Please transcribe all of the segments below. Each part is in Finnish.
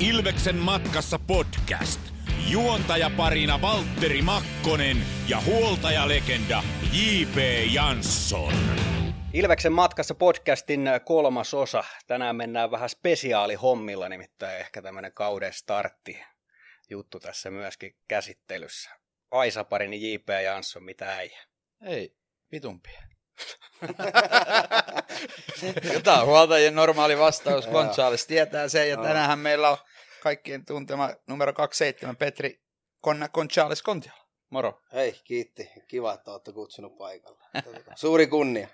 Ilveksen matkassa podcast. Juontajaparina Valtteri Makkonen ja huoltajalegenda J.P. Jansson. Ilveksen matkassa podcastin kolmas osa. Tänään mennään vähän spesiaalihommilla, nimittäin ehkä tämmöinen kauden startti juttu tässä myöskin käsittelyssä. Aisaparini J.P. Jansson, mitä äijä? Ei, vitumpia. Tämä on huoltajien normaali vastaus. Gonzales tietää sen ja tänään meillä on kaikkien tuntema numero 27 Petri Konna Gonzales Kontiola. Moro. Hei, kiitti. Kiva, että olette kutsunut paikalle. Suuri kunnia.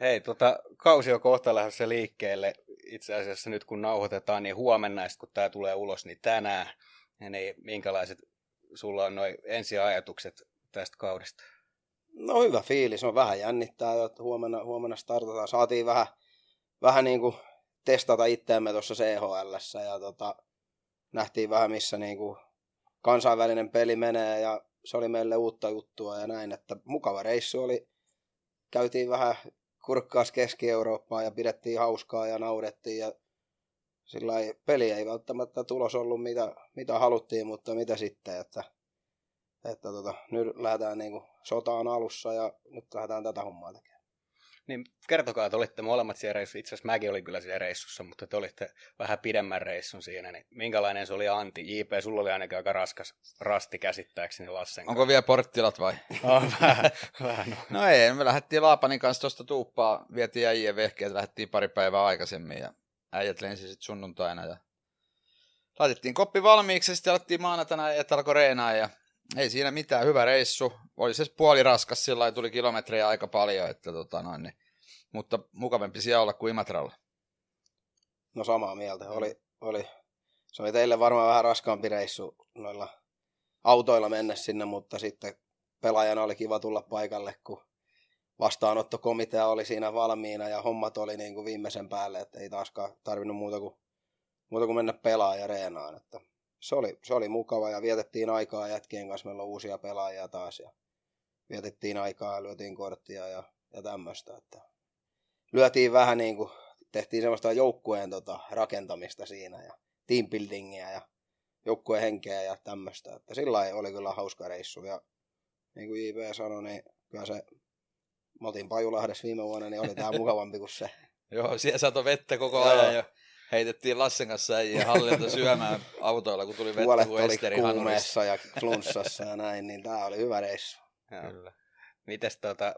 Hei, tota, kausi on kohta lähdössä liikkeelle. Itse asiassa nyt kun nauhoitetaan, niin huomenna, kun tämä tulee ulos, niin tänään. Niin minkälaiset sulla on noin ensiajatukset tästä kaudesta? No hyvä fiilis, on vähän jännittää että huomenna, huomenna startataan. Saatiin vähän, vähän niin kuin testata itseämme tuossa CHL ja tota, nähtiin vähän missä niin kuin kansainvälinen peli menee ja se oli meille uutta juttua ja näin, että mukava reissu oli. Käytiin vähän kurkkaas Keski-Eurooppaa ja pidettiin hauskaa ja naudettiin ja sillä peli ei välttämättä tulos ollut mitä, mitä haluttiin, mutta mitä sitten, että, että tota, nyt lähdetään niin kuin sotaan alussa ja nyt lähdetään tätä hommaa tekemään. Niin kertokaa, että olitte molemmat siellä reissussa. Itse asiassa mäkin olin kyllä siellä reissussa, mutta te olitte vähän pidemmän reissun siinä. Niin minkälainen se oli Antti? JP, sulla oli ainakin aika raskas rasti käsittääkseni Lassen Onko vielä porttilat vai? Oh, vähän, vähän, no. no ei, me lähdettiin Laapanin kanssa tuosta tuuppaa, vietiin äijien vehkeet, lähdettiin pari päivää aikaisemmin ja äijät lensi sitten sunnuntaina ja laitettiin koppi valmiiksi ja sitten alettiin maanantaina ja alkoi reenaa ja ei siinä mitään, hyvä reissu. Oli se puoli raskas, sillä tuli kilometrejä aika paljon, että tota noin, niin, mutta mukavampi siellä olla kuin Imatralla. No samaa mieltä. Oli, oli, se oli teille varmaan vähän raskaampi reissu noilla autoilla mennä sinne, mutta sitten pelaajana oli kiva tulla paikalle, kun vastaanottokomitea oli siinä valmiina ja hommat oli niin kuin viimeisen päälle, että ei taaskaan tarvinnut muuta kuin, muuta kuin mennä pelaa ja reenaan. Että se oli, se oli mukava ja vietettiin aikaa jätkien kanssa. Meillä on uusia pelaajia taas ja vietettiin aikaa ja lyötiin korttia ja, ja tämmöistä. Että lyötiin vähän niin kuin, tehtiin semmoista joukkueen tota, rakentamista siinä ja teambuildingia ja joukkueen henkeä ja tämmöistä. Että sillä oli kyllä hauska reissu ja niin kuin JP sanoi, niin kyllä se Mä oltiin Pajulahdessa viime vuonna, niin oli tää mukavampi kuin se. Joo, siellä sato vettä koko ajan ja heitettiin Lassen kanssa ja hallilta syömään autoilla, kun tuli vettä kuin oli kuumeessa ja flunssassa ja näin, niin tää oli hyvä reissu. Kyllä. Mites tota,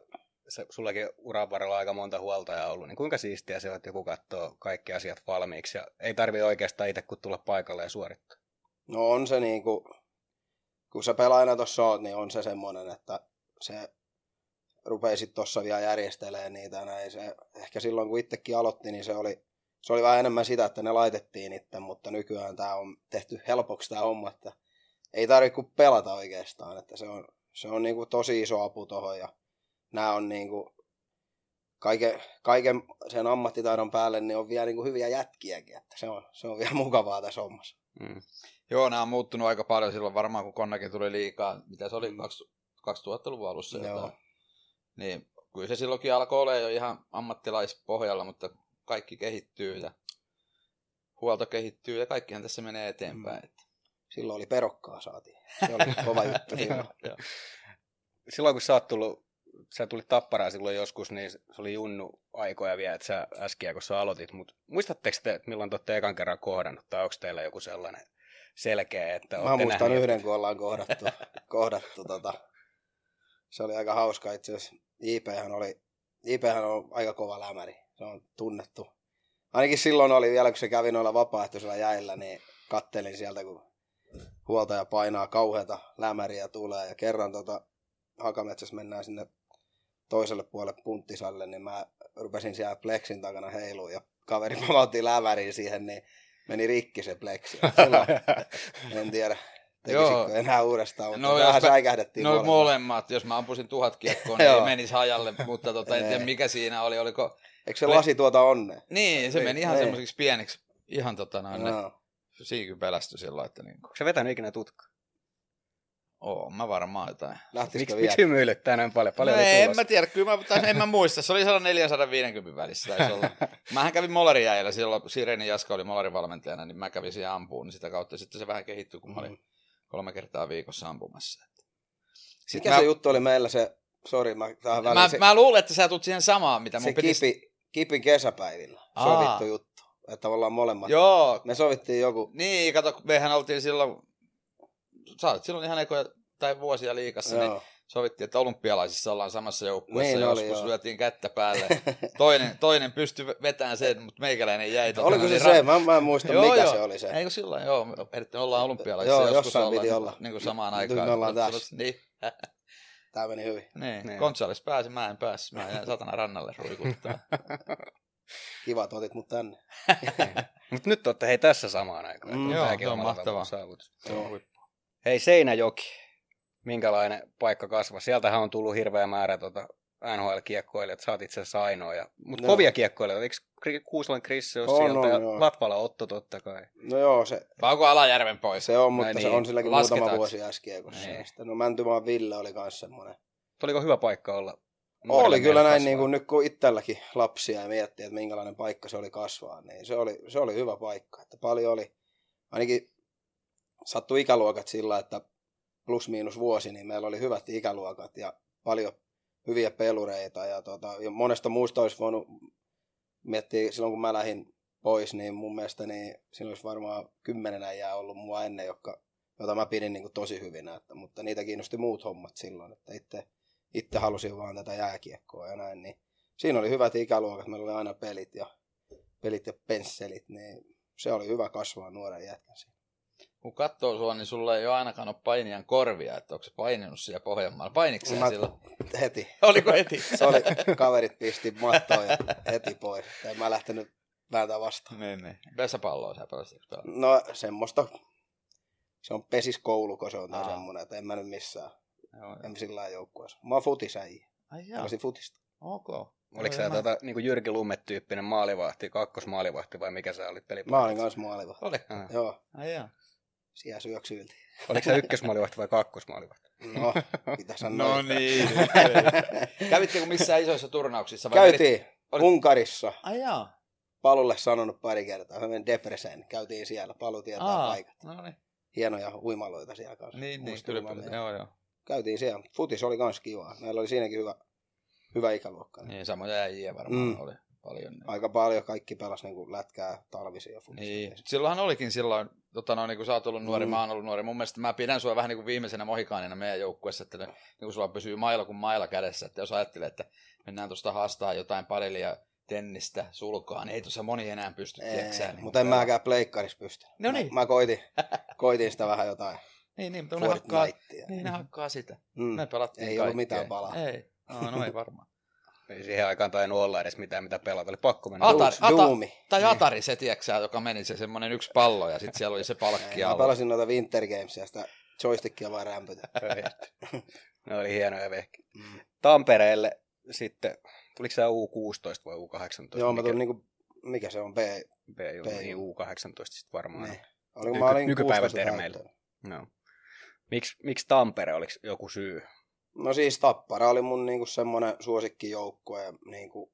se, sullakin uran varrella aika monta huoltajaa ollut, niin kuinka siistiä se on, että joku katsoo kaikki asiat valmiiksi ja ei tarvi oikeastaan itse kun tulla paikalle ja suorittaa? No on se niin kuin, kun sä pelaajana tuossa oot, niin on se semmoinen, että se rupeisit tuossa vielä järjestelemään niitä. Näin. Se, ehkä silloin kun itsekin aloitti, niin se oli, se oli vähän enemmän sitä, että ne laitettiin itse, mutta nykyään tämä on tehty helpoksi tämä homma, että ei tarvitse kuin pelata oikeastaan, että se on, se on niin kuin tosi iso apu tuohon ja nämä on niin kuin kaiken, kaiken sen ammattitaidon päälle niin on vielä niin kuin hyviä jätkiäkin, että se on, se on vielä mukavaa tässä hommassa. Mm. Joo, nämä on muuttunut aika paljon silloin varmaan, kun Konnakin tuli liikaa, mitä se oli, 2000-luvun alussa Joo. jotain. Niin, kyllä se silloinkin alkoi olla jo ihan ammattilaispohjalla, mutta kaikki kehittyy ja huolto kehittyy ja kaikkihan tässä menee eteenpäin. Mm. Silloin oli perokkaa saatiin. Se oli kova juttu silloin. silloin kun sä oot tullut, sä tulit tapparaa silloin joskus, niin se oli junnu aikoja vielä, että sä äskeä kun sä aloitit, mutta muistatteko te, että milloin te olette ekan kerran kohdannut, tai onko teillä joku sellainen selkeä, että Mä muistan yhden, kun ollaan kohdattu, kohdattu tota, se oli aika hauska itse asiassa. JPhän oli, JPhän on aika kova lämäri. Se on tunnettu. Ainakin silloin oli vielä, kun se kävi noilla vapaaehtoisilla jäillä, niin kattelin sieltä, kun huoltaja painaa kauheata lämäriä tulee. Ja kerran tota, Hakametsässä mennään sinne toiselle puolelle punttisalle, niin mä rupesin siellä pleksin takana heiluun ja kaveri pamautti lämäriin siihen, niin meni rikki se pleksi. Silloin, en tiedä, Tekisikö enää uudestaan, mutta no, vähän säikähdettiin No molemmat. molemmat, jos mä ampuisin tuhat kiekkoa, niin menisi hajalle, mutta tota, en tiedä mikä siinä oli. Oliko... Eikö se lasi tuota onne? Niin, se meni ihan semmoisiksi pieneksi, ihan tota noin, no. siiky pelästyi silloin, että niin kuin. se vetänyt ikinä tutkaa? Oon mä varmaan jotain. Lähtisikö Miksi, vielä? miksi hymyilyttää näin paljon? Paljon no oli en mä tiedä, kyllä mä, tai en mä muista. Se oli sellainen 450 välissä taisi olla. Mähän kävin Molerin jäillä, silloin Sireni Jaska oli Molerin valmentajana, niin mä kävin siellä ampuun, niin sitä kautta sitten se vähän kehittyi, kun mä olin Mm. kolme kertaa viikossa ampumassa. Sitten Mikä mä, se juttu oli meillä se, sori mä tähän väliin, mä, se, mä luulen, että sä tulet siihen samaan, mitä mun se pitäisi... kipi, kipin kesäpäivillä Aa. sovittu juttu. Että ollaan molemmat. Joo, Me sovittiin joku, niin, kato, mehän oltiin silloin, sä olit silloin ihan ekoja tai vuosia liikassa, niin joo. sovittiin, että olympialaisissa ollaan samassa joukkueessa Niin oli, joskus, joo. lyötiin kättä päälle. Toinen, toinen pystyi vetämään sen, mutta meikäläinen jäi. tota, Oliko se niin se? Mä, mä en muista Joo, mikä joo. se oli se. Eikö silloin, joo, me ehdittiin olla olympialaisissa. Joo, joskus jossain piti niin, olla. Niin kuin samaan Nyt aikaan. me ollaan tässä. Niin, Tää meni hyvin. niin. Niin. Gonzales pääsi, mä en päässyt. Mä jäin satana rannalle ruikuttaa. Kiva, että otit mut tänne. Mutta nyt olette hei tässä samaan aikaan. Mm. Joo, se on mahtavaa. Saavutus. Se on huippu. Hei Seinäjoki, minkälainen paikka kasvaa? Sieltähän on tullut hirveä määrä tota NHL-kiekkoilijat, sä oot itse asiassa ainoa. Ja, mutta Joo. kovia kiekkoilijoita, eikö Kuusalan Krissi ole On, sieltä on, ja joo. Latvala Otto totta kai. No joo, se, Vai onko Alajärven pois? se on, mutta Näin se niin. on silläkin Lasketaanko? muutama vuosi äskiekossa. Niin. Sitten, no Mäntymaan Ville oli kans semmonen. Oliko hyvä paikka olla? Oli kyllä näin, kasvaa? niin kuin nyt kun itselläkin lapsia ja miettii, että minkälainen paikka se oli kasvaa, niin se oli, se oli hyvä paikka. Että paljon oli, ainakin sattui ikäluokat sillä, että plus miinus vuosi, niin meillä oli hyvät ikäluokat ja paljon hyviä pelureita. Ja, tota, ja monesta muusta olisi voinut miettiä, silloin kun mä lähdin pois, niin mun mielestä niin siinä olisi varmaan kymmenen äijää ollut mua ennen, jotka, jota mä pidin niin kuin tosi hyvinä, että, mutta niitä kiinnosti muut hommat silloin, että itse, itse halusin vaan tätä jääkiekkoa ja näin, niin siinä oli hyvät ikäluokat, meillä oli aina pelit ja, pelit ja pensselit, niin se oli hyvä kasvaa nuoren jätkän. Kun katsoo sua, niin sulla ei ole ainakaan ole painijan korvia, että onko se paininut siellä Pohjanmaalla. Painitko sä Mä- silloin? Heti. Oliko heti? Se oli, kaverit pisti mattoon ja heti pois. En mä lähtenyt vääntää vastaan. niin, niin. Pesäpalloa sä pelasit. No semmoista, se on pesiskoulu, kun se on Aa. semmoinen, että en mä nyt missään, Joo, joo. en sillä lailla joukkueessa. Mä oon futisäijä, Ai jaa, futista. ok. Oliko Joo, sä tota, niin kuin Jyrki Lummet-tyyppinen maalivahti, kakkosmaalivahti vai mikä sä olit pelipaikassa? Mä olin kanssa maaliva. Oli. Ah. Joo, Ai jaa. Siellä syöksyiltiin. Oliko sä ykkösmaalivahti vai kakkosmaalivahti? No, mitä sanoa. No niin. Kävittekö missään isoissa turnauksissa? vai Käytiin Oli- Unkarissa. Ai jaa. Palulle sanonut pari kertaa. Mä menin Debrecen. Käytiin siellä. Palu tietää Aa, paikat. no niin. Hienoja uimaloita siellä kanssa. Niin, niin, kyllä. Joo, joo. Käytiin siellä. Futis oli kans kivaa. Meillä oli siinäkin hyvä, hyvä ikäluokka. Niin, samoja äijiä varmaan Mm. oli paljon. Niin. Aika paljon kaikki pelas niin lätkää talvisia futista. Niin. Silloinhan olikin silloin, tota, no, niin kun sä oot ollut nuori, Mm. mä oon ollut nuori. Mun mielestä mä pidän sua vähän niin kuin viimeisenä mohikaanina meidän joukkueessa, että niin kun sulla pysyy mailla kuin mailla kädessä. Että jos ajattelee, että mennään tuosta haastaa jotain padelia, tennistä, sulkaa, niin ei tuossa moni enää pysty, Ei, niin mutta en mäkään pleikkarissa pysty. No niin. Mä, mä koitin, koitin sitä vähän jotain Niin, niin, mutta ne hakkaa, niin, ne hakkaa sitä. Mm. Me pelattiin Ei ollut kaikkea. mitään palaa. Ei, no, no ei varmaan. Ei siihen aikaan tainnut olla edes mitään, mitä pelata. Oli pakko mennä. Atari, ata, Doomi. tai Atari se, tiedätkö joka meni se semmoinen yksi pallo ja sitten siellä oli se palkki Mä alla. pelasin noita Winter Gamesia, sitä joystickia vaan rämpytä. ne oli hienoja vehkiä. Mm. Tampereelle sitten, tuliko se U16 vai U18? Joo, mä mikä, tulin niinku, mikä se on, B. B, B, niin joo. U18 sitten varmaan. Niin. Olin, Nyky- mä olin nykypäivän 16 termeillä. No. Miksi, miksi Tampere, oliko joku syy? No siis Tappara oli mun niinku semmoinen suosikkijoukkue. Ja niinku,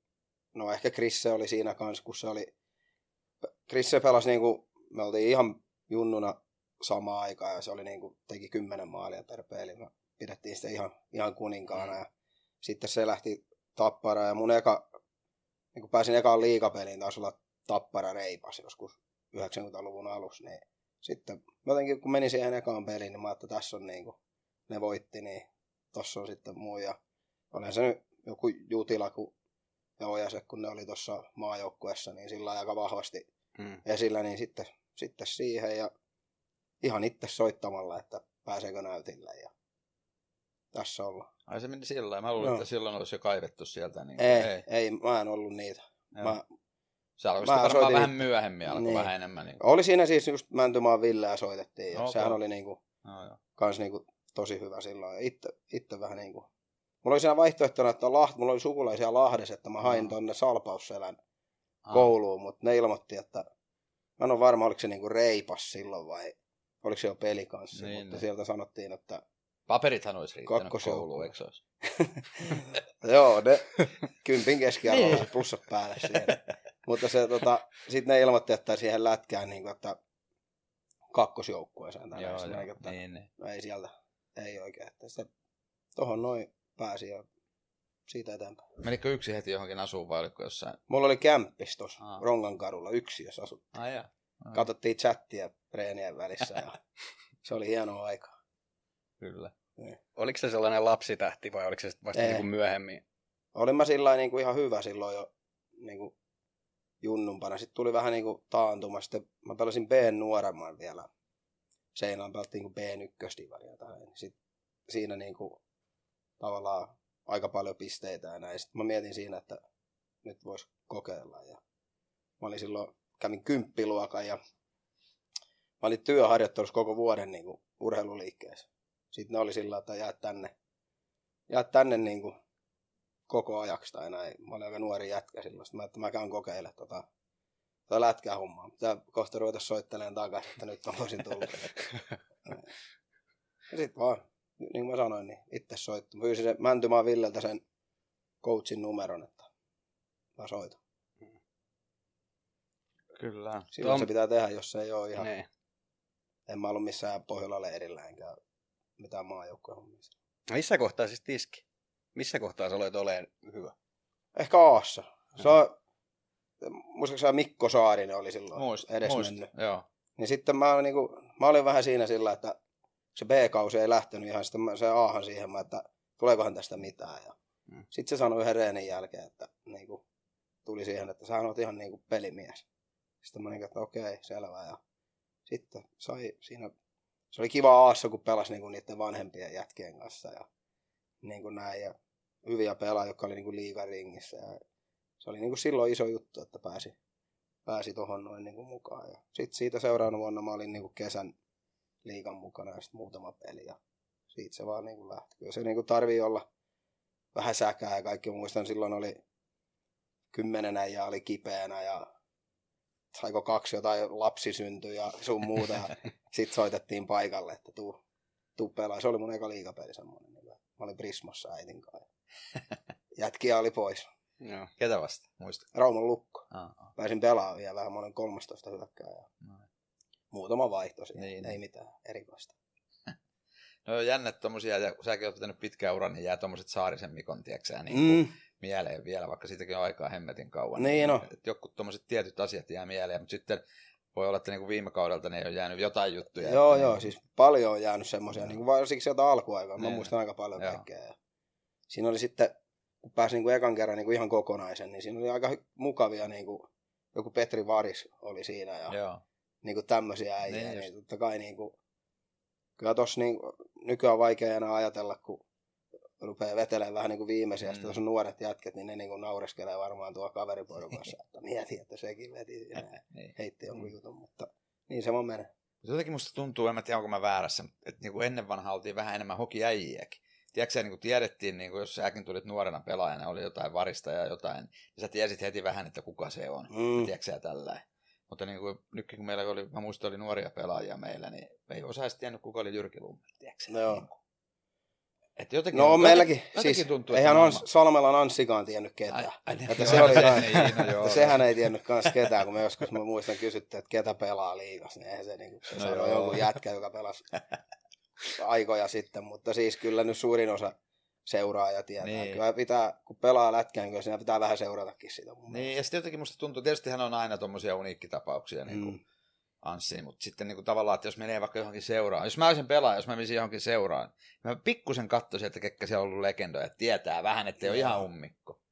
no ehkä Krisse oli siinä kanssa, kun se oli... Krisse pelasi niinku, me oltiin ihan junnuna samaan aikaan ja se oli niinku, teki kymmenen maalia per peli. Me pidettiin sitä ihan, ihan kuninkaana ja sitten se lähti Tappara ja mun eka, niin kun pääsin ekaan liikapeliin taas olla Tappara reipas joskus 90-luvun alussa, niin sitten jotenkin kun menin siihen ekaan peliin, niin mä ajattelin, että tässä on niin kuin, ne voitti, niin tossa on sitten muu ja olen se nyt joku Jutila kun, ja Ojase, kun ne oli tuossa maajoukkuessa, niin sillä aika vahvasti Mm. esillä, niin sitten, sitten siihen ja ihan itse soittamalla, että pääseekö näytille ja tässä ollaan. Ai se meni sillä lailla. Mä luulin, Joo. että silloin olisi jo kaivettu sieltä. Niin Ei, ei, ei, mä en ollut niitä. Joo. Mä, Se alkoi varmaan soitin- vähän myöhemmin, alkoi Niin. vähän enemmän. Niin oli siinä siis just Mäntymaan Villeä soitettiin ja Okei. sehän oli niinku, no, joo. kans niinku tosi hyvä silloin. Ja itse, itse vähän niinku, mulla oli siinä vaihtoehtona, että Laht, mulla oli sukulaisia Lahdessa, että mä hain Aa. tonne Salpausselän Ah. kouluun, mutta ne ilmoitti, että mä en ole varma, oliko se niinku reipas silloin vai oliko se jo peli kanssa, Niin, mutta niin. sieltä sanottiin, että Paperithan olisi riittänyt kouluun, eikö se olisi? Joo, ne kympin keskiarvolla Niin. niin. plussat päälle siihen. Mutta se, tota, sitten ne ilmoitti, että siihen lätkään, niin kuin, että kakkosjoukkueeseen tänään. Joo, Joo, joo, joo. Että, niin, niin. no ei sieltä, ei oikein. Että sitä, tohon noin pääsi ja siitä eteenpäin. Menikö yksi heti johonkin asuun vai oliko jossain? Mulla oli kämppis tuossa Aa. Rongan kadulla yksi, jos asut. Ai jaa. Ai, Katsottiin chattia treenien välissä ja se oli hienoa aikaa. Kyllä. Oliko se sellainen lapsitähti vai oliko se vasta niin kuin myöhemmin? Olin mä sillä niin kuin ihan hyvä silloin jo niin kuin junnumpana. Sitten tuli vähän niin kuin taantuma. Sitten mä pelasin B nuoremman vielä. Seinään pelattiin niin B1-divaria tai näin. Sitten siinä niin kuin tavallaan aika paljon pisteitä ja näin. Sitten mä mietin siinä, että nyt vois kokeilla. Ja mä olin silloin, kävin kymppiluokan ja mä olin työharjoittelussa koko vuoden niin kuin urheiluliikkeessä. Sitten ne oli sillä, että jää tänne, jää tänne niin kuin koko ajaksi tai näin. Mä olin aika nuori jätkä silloin. Sitten mä, että mä käyn kokeilemaan tota, tota lätkää hommaa. Pitää kohta ruveta soittelemaan takaisin, että nyt mä voisin tulla. ja sitten vaan, niin kuin mä sanoin, niin itse soittu. Pyysin sen Mäntymaan Villeltä sen coachin numeron, että mä soitan. Kyllä. Silloin Tom- se pitää tehdä, jos se ei ole ihan... Niin. En mä ollut missään Pohjola-leirillä enkä mitään maajoukkoja Missä kohtaa siis tiski? Missä kohtaa sä olet olemaan hyvä? Ehkä Aassa. Se on, muistaakseni Mikko Saarinen oli silloin Muist, edes muist, mennyt. Joo. Niin sitten mä, olin niinku, mä olin vähän siinä sillä, että se B-kausi ei lähtenyt ihan, sitten mä, se aahan siihen, mä, että tuleekohan tästä mitään. Ja Mm. Sitten se sanoi yhden reenin jälkeen, että niinku, tuli siihen, että sä oot ihan niinku pelimies. Sitten mä olin, että okei, selvä. Ja sitten sai siinä, se oli kiva aassa, kun pelasi niinku niiden vanhempien jätkien kanssa ja niinku näin. Ja hyviä pelaajia, jotka oli niinku liigaringissä. Ja se oli niinku silloin iso juttu, että pääsi, pääsi tuohon noin niinku mukaan. Ja sitten siitä seuraavana vuonna mä olin niinku kesän liigan mukana ja sitten muutama peli. Ja siitä se vaan niinku lähti. Kyllä se niinku tarvii olla vähän säkää ja kaikki. Muistan silloin oli kymmenen äijää oli kipeänä ja saiko kaksi jotain lapsi syntyi ja sun muuta. Ja sitten soitettiin paikalle, että tuu, tuu pelaa. Se oli mun eka liigapeli semmoinen. Niin mä olin Prismassa äitin kanssa. Jätkiä oli pois. Joo. Ketä vasta? Muista. Rauman lukko. Ah. Pääsin pelaamaan vielä vähän, mä olin 13 hyökkää ja No. muutama vaihto siinä. Niin, Ei niin. mitään erikoista. No on jännä tommosia, ja kun säkin oot pitänyt pitkään uran, niin jää tommoset Saarisen Mikon, tiedätkö niin Mm. mieleen vielä, vaikka siitäkin on aikaa hemmetin kauan. Niin on. Et jotkut tommoset tietyt asiat jää mieleen, mutta sitten voi olla, että niinku viime kaudelta ne ei ole jäänyt jotain juttuja. Joo, että joo, niinku- siis paljon on jäänyt semmoisia, niin varsinkin sieltä alkuaikaa. Mä Niin. muistan aika paljon Joo. kaikkea. Ja siinä oli sitten, kun pääsin niin kuin ekan kerran niin kuin ihan kokonaisen, niin siinä oli aika mukavia, niin kuin, joku Petri Varis oli siinä ja Joo. niin kuin tämmöisiä äijä. Niin Niin, niin totta kai niin kuin, kyllä tossa niin, nykyään on vaikea enää ajatella, kun rupeaa vetelemään vähän niin kuin viimeisiä, mm. Mm. tuossa on nuoret jätket, niin ne niin kuin naureskelee varmaan tuolla kaveriporukassa, että mieti, että sekin veti siinä ja Niin. heitti jonkun jutun, mutta niin se vaan menee. Mutta jotenkin musta tuntuu, en mä tiedä onko mä väärässä, että niinku ennen vanhaa oltiin vähän enemmän hokiäjiäkin. Tiedätkö niin tiedettiin, niin jos säkin tulit nuorena pelaajana, oli jotain varista ja jotain, niin sä tiesit heti vähän, että kuka se on. Mm. Tiedätkö tällä Mutta niin kuin, nytkin kun meillä oli, mä muistan, oli nuoria pelaajia meillä, niin ei osa edes tiennyt, kuka oli Jyrki Lumme. Tiedätkö? No Joo. Et jotenkin, No on meilläkin, jotenkin siis tuntuu, että eihän on Salmelan Anssikaan tiennyt ketään. Ai, ai, niin, että joo, se oli se- kans, niin, no joo. että sehän ei tiennyt kans ketään, kun me joskus mä muistan kysyttiin, että ketä pelaa liigas, niin eihän se, niin se No sanoi jonkun jätkä, joka pelasi aikoja sitten, mutta siis kyllä nyt suurin osa seuraa ja tietää. Niin. Niin. Kyllä pitää, kun pelaa lätkään, niin kyllä siinä pitää vähän seuratakin sitä mun Niin, ja sitten jotenkin musta tuntuu, tietysti hän on aina tommosia uniikkitapauksia, niin kuin Mm. Anssiin, mutta sitten niin kuin tavallaan, että jos menee vaikka johonkin seuraan, jos mä olisin pelaaja, jos mä menisin johonkin seuraan, mä pikkusen katsoisin, että ketkä siellä on ollut legendoja, että tietää vähän, että ei ole ihan ummikko.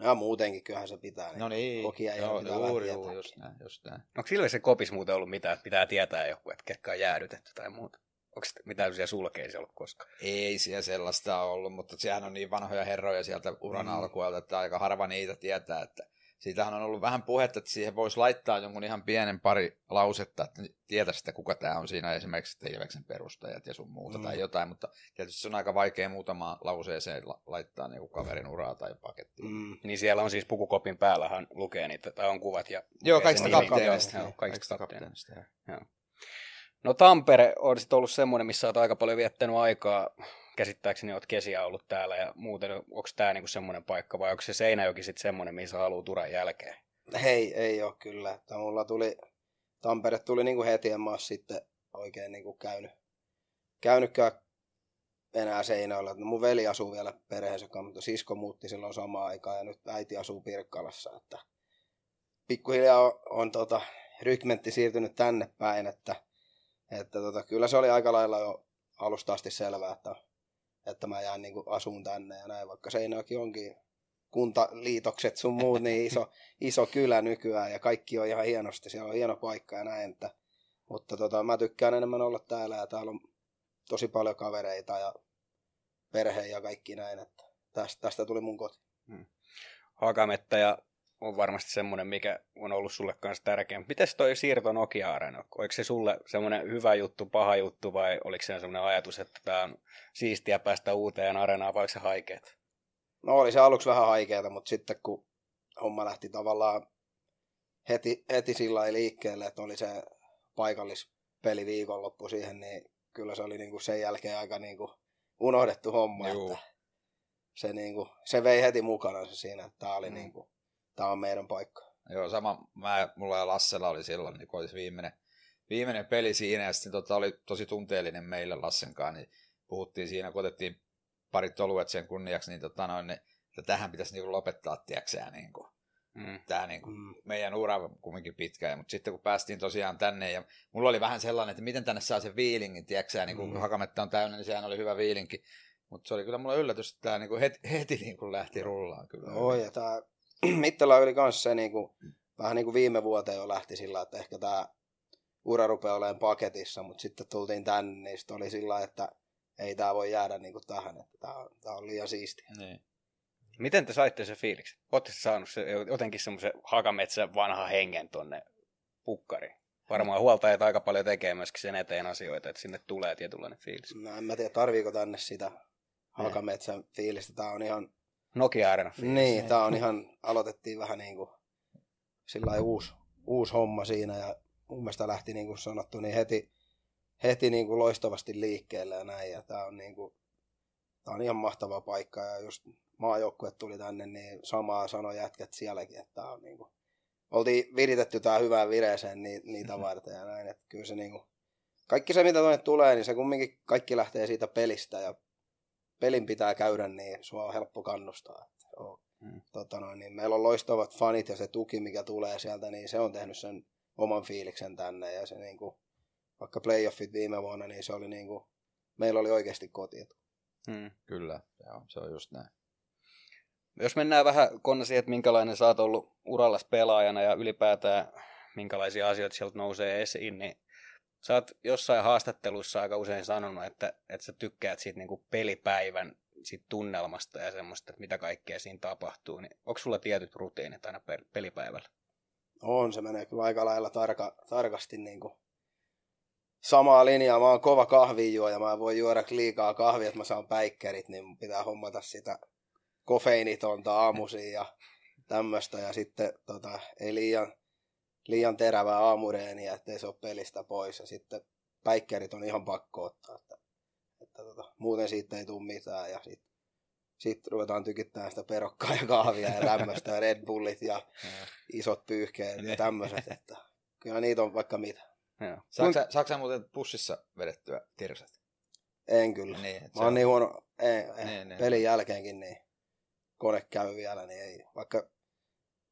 Ja muutenkin kyllähän se pitää. Niin. No niin, Hoki ei joo, ole mitään juu, vähän juu, tietääkin. just näin, just näin. Onko Ilveksen kopis muuten ollut mitään, että pitää tietää joku, että ketkä on jäädytetty tai muuta? Onko mitään sellaisia sulkeisia ollut koskaan? Ei siellä sellaista ollut, mutta sehän on niin vanhoja herroja sieltä uran Mm. alkuajalta, että aika harva niitä tietää, että siitähän on ollut vähän puhetta, että siihen voisi laittaa jonkun ihan pienen pari lausetta, että tietäisi, että kuka tämä on siinä esimerkiksi että Ilveksen perustajat ja sun muuta Mm. tai jotain, mutta tietysti se on aika vaikea muutamaan lauseeseen la- laittaa niin kaverin uraa tai pakettia. Mm. Niin siellä on siis pukukopin päällähän lukee niitä, tai on kuvat ja... Joo, kaikista kapteenista. Joo, kaikista kapteenista. joo. No Tampere on sitten ollut semmoinen, missä olet aika paljon viettänyt aikaa. käsittääkseni olet kesiä ollut täällä ja muuten, onko tämä niinku semmoinen paikka vai onko se Seinäjoki sitten semmoinen, missä haluaa turan jälkeen? Ei, ei ole kyllä. Että mulla tuli, Tampere tuli niinku heti, en mä ole sitten oikein niinku käynyt, käynytkään enää Seinäjoella. Mun veli asuu vielä perheensä kanssa, mutta sisko muutti silloin samaan aikaan ja nyt äiti asuu Pirkkalassa. Että pikkuhiljaa on, on tota, rykmentti siirtynyt tänne päin, että, että tota, kyllä se oli aika lailla jo alusta asti selvää, että, että mä jään niin asuun tänne ja näin, vaikka Seinäjoki onkin kuntaliitokset sun muut niin iso, iso kylä nykyään ja kaikki on ihan hienosti, siellä on hieno paikka ja näin, että, mutta tota, mä tykkään enemmän olla täällä ja täällä on tosi paljon kavereita ja perhe ja kaikki näin, että tästä, tästä tuli mun koti. Hmm. Hakamettä ja on varmasti semmoinen, mikä on ollut sulle kanssa tärkeä. Miten toi siirto Nokia-areena? Oliko se sulle semmoinen hyvä juttu, paha juttu vai oliko se semmoinen ajatus, että tämä on siistiä päästä uuteen areenaan vai oliko se haikeet? No oli se aluksi vähän haikeeta, mutta sitten kun homma lähti tavallaan heti, heti sillä liikkeelle, että oli se paikallispeli viikonloppu siihen, niin kyllä se oli niinku sen jälkeen aika niinku unohdettu homma. Että se, niinku, se vei heti mukana se siinä, että tämä oli mm. niinku, tämä on meidän paikka. Joo, sama. Mä, mulla ja Lassella oli silloin, niin kun olisi viimeinen, viimeinen peli siinä, ja sitten tota, oli tosi tunteellinen meille Lassenkaan, niin puhuttiin siinä, kun otettiin parit oluet sen kunniaksi, niin, tota, noin, niin että tähän pitäisi niin lopettaa, tiedäksä, niin kuin, mm. tämä niin kuin, mm. meidän ura kumminkin pitkä. Mutta sitten kun päästiin tosiaan tänne, ja mulla oli vähän sellainen, että miten tänne saa sen viilingin, tiedäksä, niin kun mm. hakametta on täynnä, niin sehän oli hyvä viilinki. Mutta se oli kyllä mulla yllätys, että tämä niin kuin heti, heti niin kuin lähti rullaan. Kyllä. Joo, ja tämä Mittala oli kanssa se niin kuin, vähän niin kuin viime vuoteen jo lähti sillä, että ehkä tämä ura rupeaa olemaan paketissa, mutta sitten tultiin tänne, niin sitten oli sillä, että ei tämä voi jäädä niin kuin tähän, että tämä on, tämä on liian siistiä. Niin. Miten te saitte se fiiliksi? Oletteko saanut se, jotenkin semmoisen hakametsä vanha hengen tonne pukkariin? Varmaan huoltajat aika paljon tekee myöskin sen eteen asioita, että sinne tulee tietynlainen fiilis. No en mä tiedä, tarviiko tänne sitä hakametsän fiilistä. Tämä on ihan Nokia Arena. Niin, tämä on ihan, aloitettiin vähän niin kuin sillä uusi, uusi homma siinä ja mun mielestä lähti niin kuin sanottu niin heti, heti niin kuin loistavasti liikkeelle ja näin ja tämä on niin kuin, tämä on ihan mahtava paikka ja just maajoukkue tuli tänne, niin samaa sanoi jätkät sielläkin, että tämä on niin kuin, oltiin viritetty tämä hyvään vireeseen niitä varten ja näin, että kyllä se niin kuin, kaikki se mitä tuonne tulee, niin se kumminkin kaikki lähtee siitä pelistä ja pelin pitää käydä, niin sua on helppo kannustaa. on, hmm. tota noin, niin meillä on loistavat fanit ja se tuki, mikä tulee sieltä, niin se on tehnyt sen oman fiiliksen tänne. Ja se niin kuin, vaikka playoffit viime vuonna, niin se oli niin kuin, meillä oli oikeasti koti. Hmm. Kyllä, joo, se on just näin. Jos mennään vähän Konna siihen, että minkälainen sä oot ollut urallas pelaajana ja ylipäätään minkälaisia asioita sieltä nousee esiin, niin sä oot jossain haastattelussa aika usein sanonut, että, että sä tykkäät siitä niin kuin pelipäivän siitä tunnelmasta ja semmoista, että mitä kaikkea siinä tapahtuu. Niin onko sulla tietyt rutiinit aina pelipäivällä? On, se menee kyllä aika lailla tarka, tarkasti niin kuin samaa linjaa. Mä oon kova kahvijuoja, mä voin juoda liikaa kahvia, että mä saan päikkerit, niin pitää hommata sitä kofeinitonta aamuisin ja tämmöistä. Ja sitten tota, ei liian liian terävää aamureeniä, ettei se ole pelistä pois. Ja sitten päikkerit on ihan pakko ottaa, että, että tota, muuten siitä ei tule mitään. Ja sitten sit ruvetaan tykittämään sitä perokkaa ja kahvia ja tämmöistä, ja Red Bullit ja isot pyyhkeet ja niin. tämmöiset. Että kyllä niitä on vaikka mitä. Saatko sä muuten pussissa vedettyä tirsat? En kyllä. Niin, Mä oon on... niin huono, ei, ei, niin, niin. pelin jälkeenkin niin kone käy vielä, niin ei. Vaikka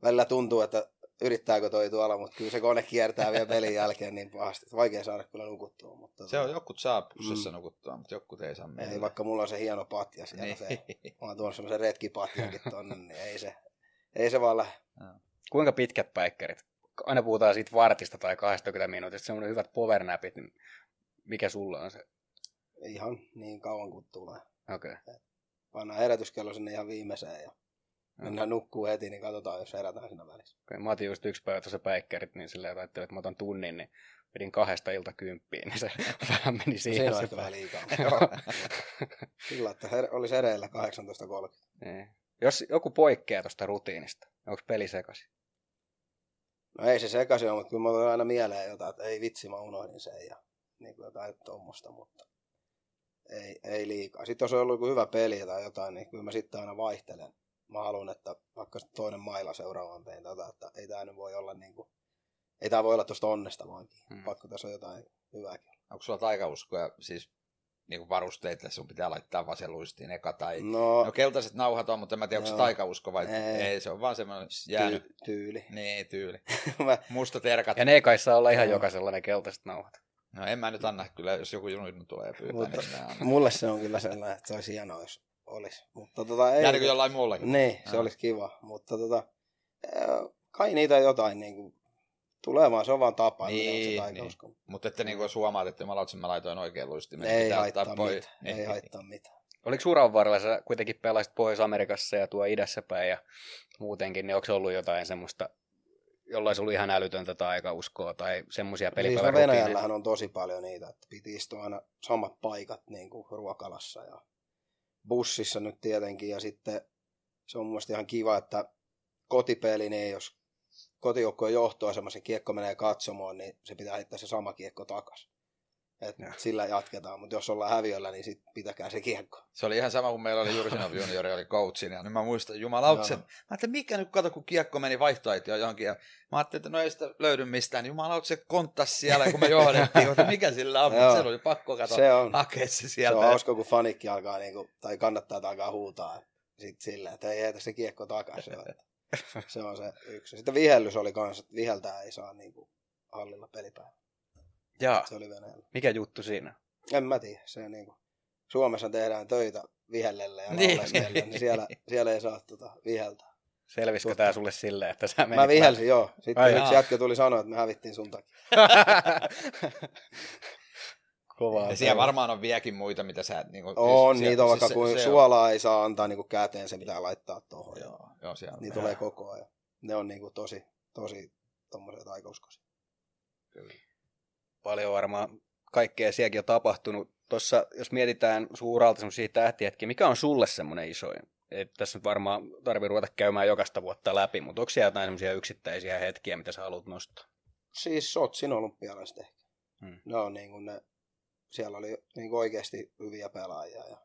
välillä tuntuu, että yrittääkö toi tuolla, mutta kyllä se kone kiertää vielä pelin jälkeen niin pahasti. Vaikea saada kyllä nukuttua. Mutta se on, jokut saa pussissa mm. nukuttua, mutta jokut ei saa mennä. Ei, vaikka mulla on se hieno patja siellä. Niin. Se, mä oon tuonut semmoisen retkipatjankin tonne, niin ei se, ei se vaan lähde. Kuinka pitkät päikkerit? Aina puhutaan siitä vartista tai 20 minuutista, semmoinen hyvät powernapit, niin mikä sulla on se? Ihan niin kauan kuin tulee. Okei. Okay. Pannaan herätyskello sinne ihan viimeiseen ja Mennään nukkuu heti, niin katsotaan, jos herätään siinä välissä. Okay, mä otin just yksi päivä tuossa päikkerit, niin silleen ajattelin, että mä otan tunnin, niin pidin kahdesta ilta kymppiin, niin se vähän meni siihen. Se on vähän liikaa. Kyllä, että her- olisi ereillä 18.30. Niin. Jos joku poikkeaa tuosta rutiinista, onko peli sekaisin? No ei se sekaisin ole, mutta kyllä mä aina mieleen jotain, että ei vitsi, mä unohdin sen ja niin kuin jotain tuommoista, mutta ei, ei liikaa. Sitten jos on ollut joku hyvä peli tai jotain, niin kyllä mä sitten aina vaihtelen. Mä haluan, että vaikka toinen maila seuraavan pein tota, että ei tämä nyt voi olla niin kuin, ei tämä voi olla tuosta onnesta vainkin. Hmm. Pakko tässä on jotain hyvääkin. Onko sulla taikauskoja, siis niin kuin varusteita, sun pitää laittaa vasenluistiin eka tai... No, No keltaiset nauhat on, mutta en mä tiedä, onko se taikausko vai Ei. ei. se on vaan semmoinen jäänyt. ty- tyyli. Niin, tyyli. mä, Musta terkat. Ja ne ei kai saa olla ihan Joo. jokaisella ne keltaiset nauhat. No en mä nyt anna kyllä, jos joku junnu tulee pyytää, Mutta- niin mulle se on kyllä sellainen, että se olisi hienoa, jos olisi. Mutta tota, ei, Jäänikö jollain muullakin? Niin, se olisi kiva. Mutta tota, kai niitä jotain niin kuin, tulee vaan, se on vaan tapa. Niin, niin. taikausko. Mutta että niin jos huomaat, että mä lautsin, mä laitoin oikein luistimen. Ei pitää haittaa mitään. Ei haittaa mitään. Oliko uran varrella, sä kuitenkin pelasit Pohjois-Amerikassa ja tuo idässä päin ja muutenkin, niin onko se ollut jotain semmoista, jollain se ollut ihan älytöntä taikauskoa tai semmoisia Siis no pelipäivän Venäjällähän on tosi paljon niitä, että piti istua aina samat paikat niin kuin ruokalassa ja bussissa nyt tietenkin. Ja sitten se on mun ihan kiva, että kotipeli, niin jos kotijoukkojen johtoasemassa se kiekko menee katsomoon, niin se pitää heittää se sama kiekko takas. Et Joo. sillä jatketaan, mutta jos ollaan häviöllä, niin sit pitäkää se kiekko. Se oli ihan sama, kun meillä oli Jursinov juniori, oli coachina. Ja nyt mä muistan, jumalautsen. Joo. Mä ajattelin, mikä nyt kato, kun kiekko meni vaihtoaitioon johonkin. Ja mä ajattelin, että no ei sitä löydy mistään. Jumalautsen se konttas siellä, kun me johdettiin. Mutta mikä sillä on? Joo. Se oli pakko katsoa. Se on, Hakea se se sieltä. on hauska, kun fanikki alkaa, niinku, tai kannattaa että alkaa huutaa. Sitten silleen, että ei heitä se kiekko takaisin. se on se yksi. Sitten vihellys oli kanssa, että viheltää ei saa niinku, hallilla pelipäivä. Jaa, Se oli Venäjällä. mikä juttu siinä? En mä tiedä, se niinku, Suomessa tehdään töitä vihellelle ja Niin. niin siellä, siellä ei saa tota, viheltää. Selvisikö Totta. tää sulle silleen, että sä menit Mä vihelsin, joo. Sitten Ai yksi jätkä tuli sanoa, että me hävittiin sun takia. Kovaa. Ja siellä varmaan on vieläkin muita, mitä sä... Niin kuin, On, siis niitä on vaikka se- kuin se on- suolaa ei saa antaa niinku käteen, se pitää laittaa tuohon. Joo. Joo, joo, siellä on. Niitä tulee koko ajan. Ne on niinku tosi, tosi tommosia taikauskoisia. Paljon varmaan kaikkea sielläkin on tapahtunut. Tuossa, jos mietitään suuralta semmoisia tähtihetkiä, mikä on sulle semmoinen isoin? Et tässä nyt varmaan tarvii ruveta käymään jokaista vuotta läpi, mutta onko siellä jotain semmoisia yksittäisiä hetkiä, mitä sä haluat nostaa? Siis Sotsin olympialaiset ehkä. Hmm. Ne on niinku ne, siellä oli niinku oikeasti hyviä pelaajia ja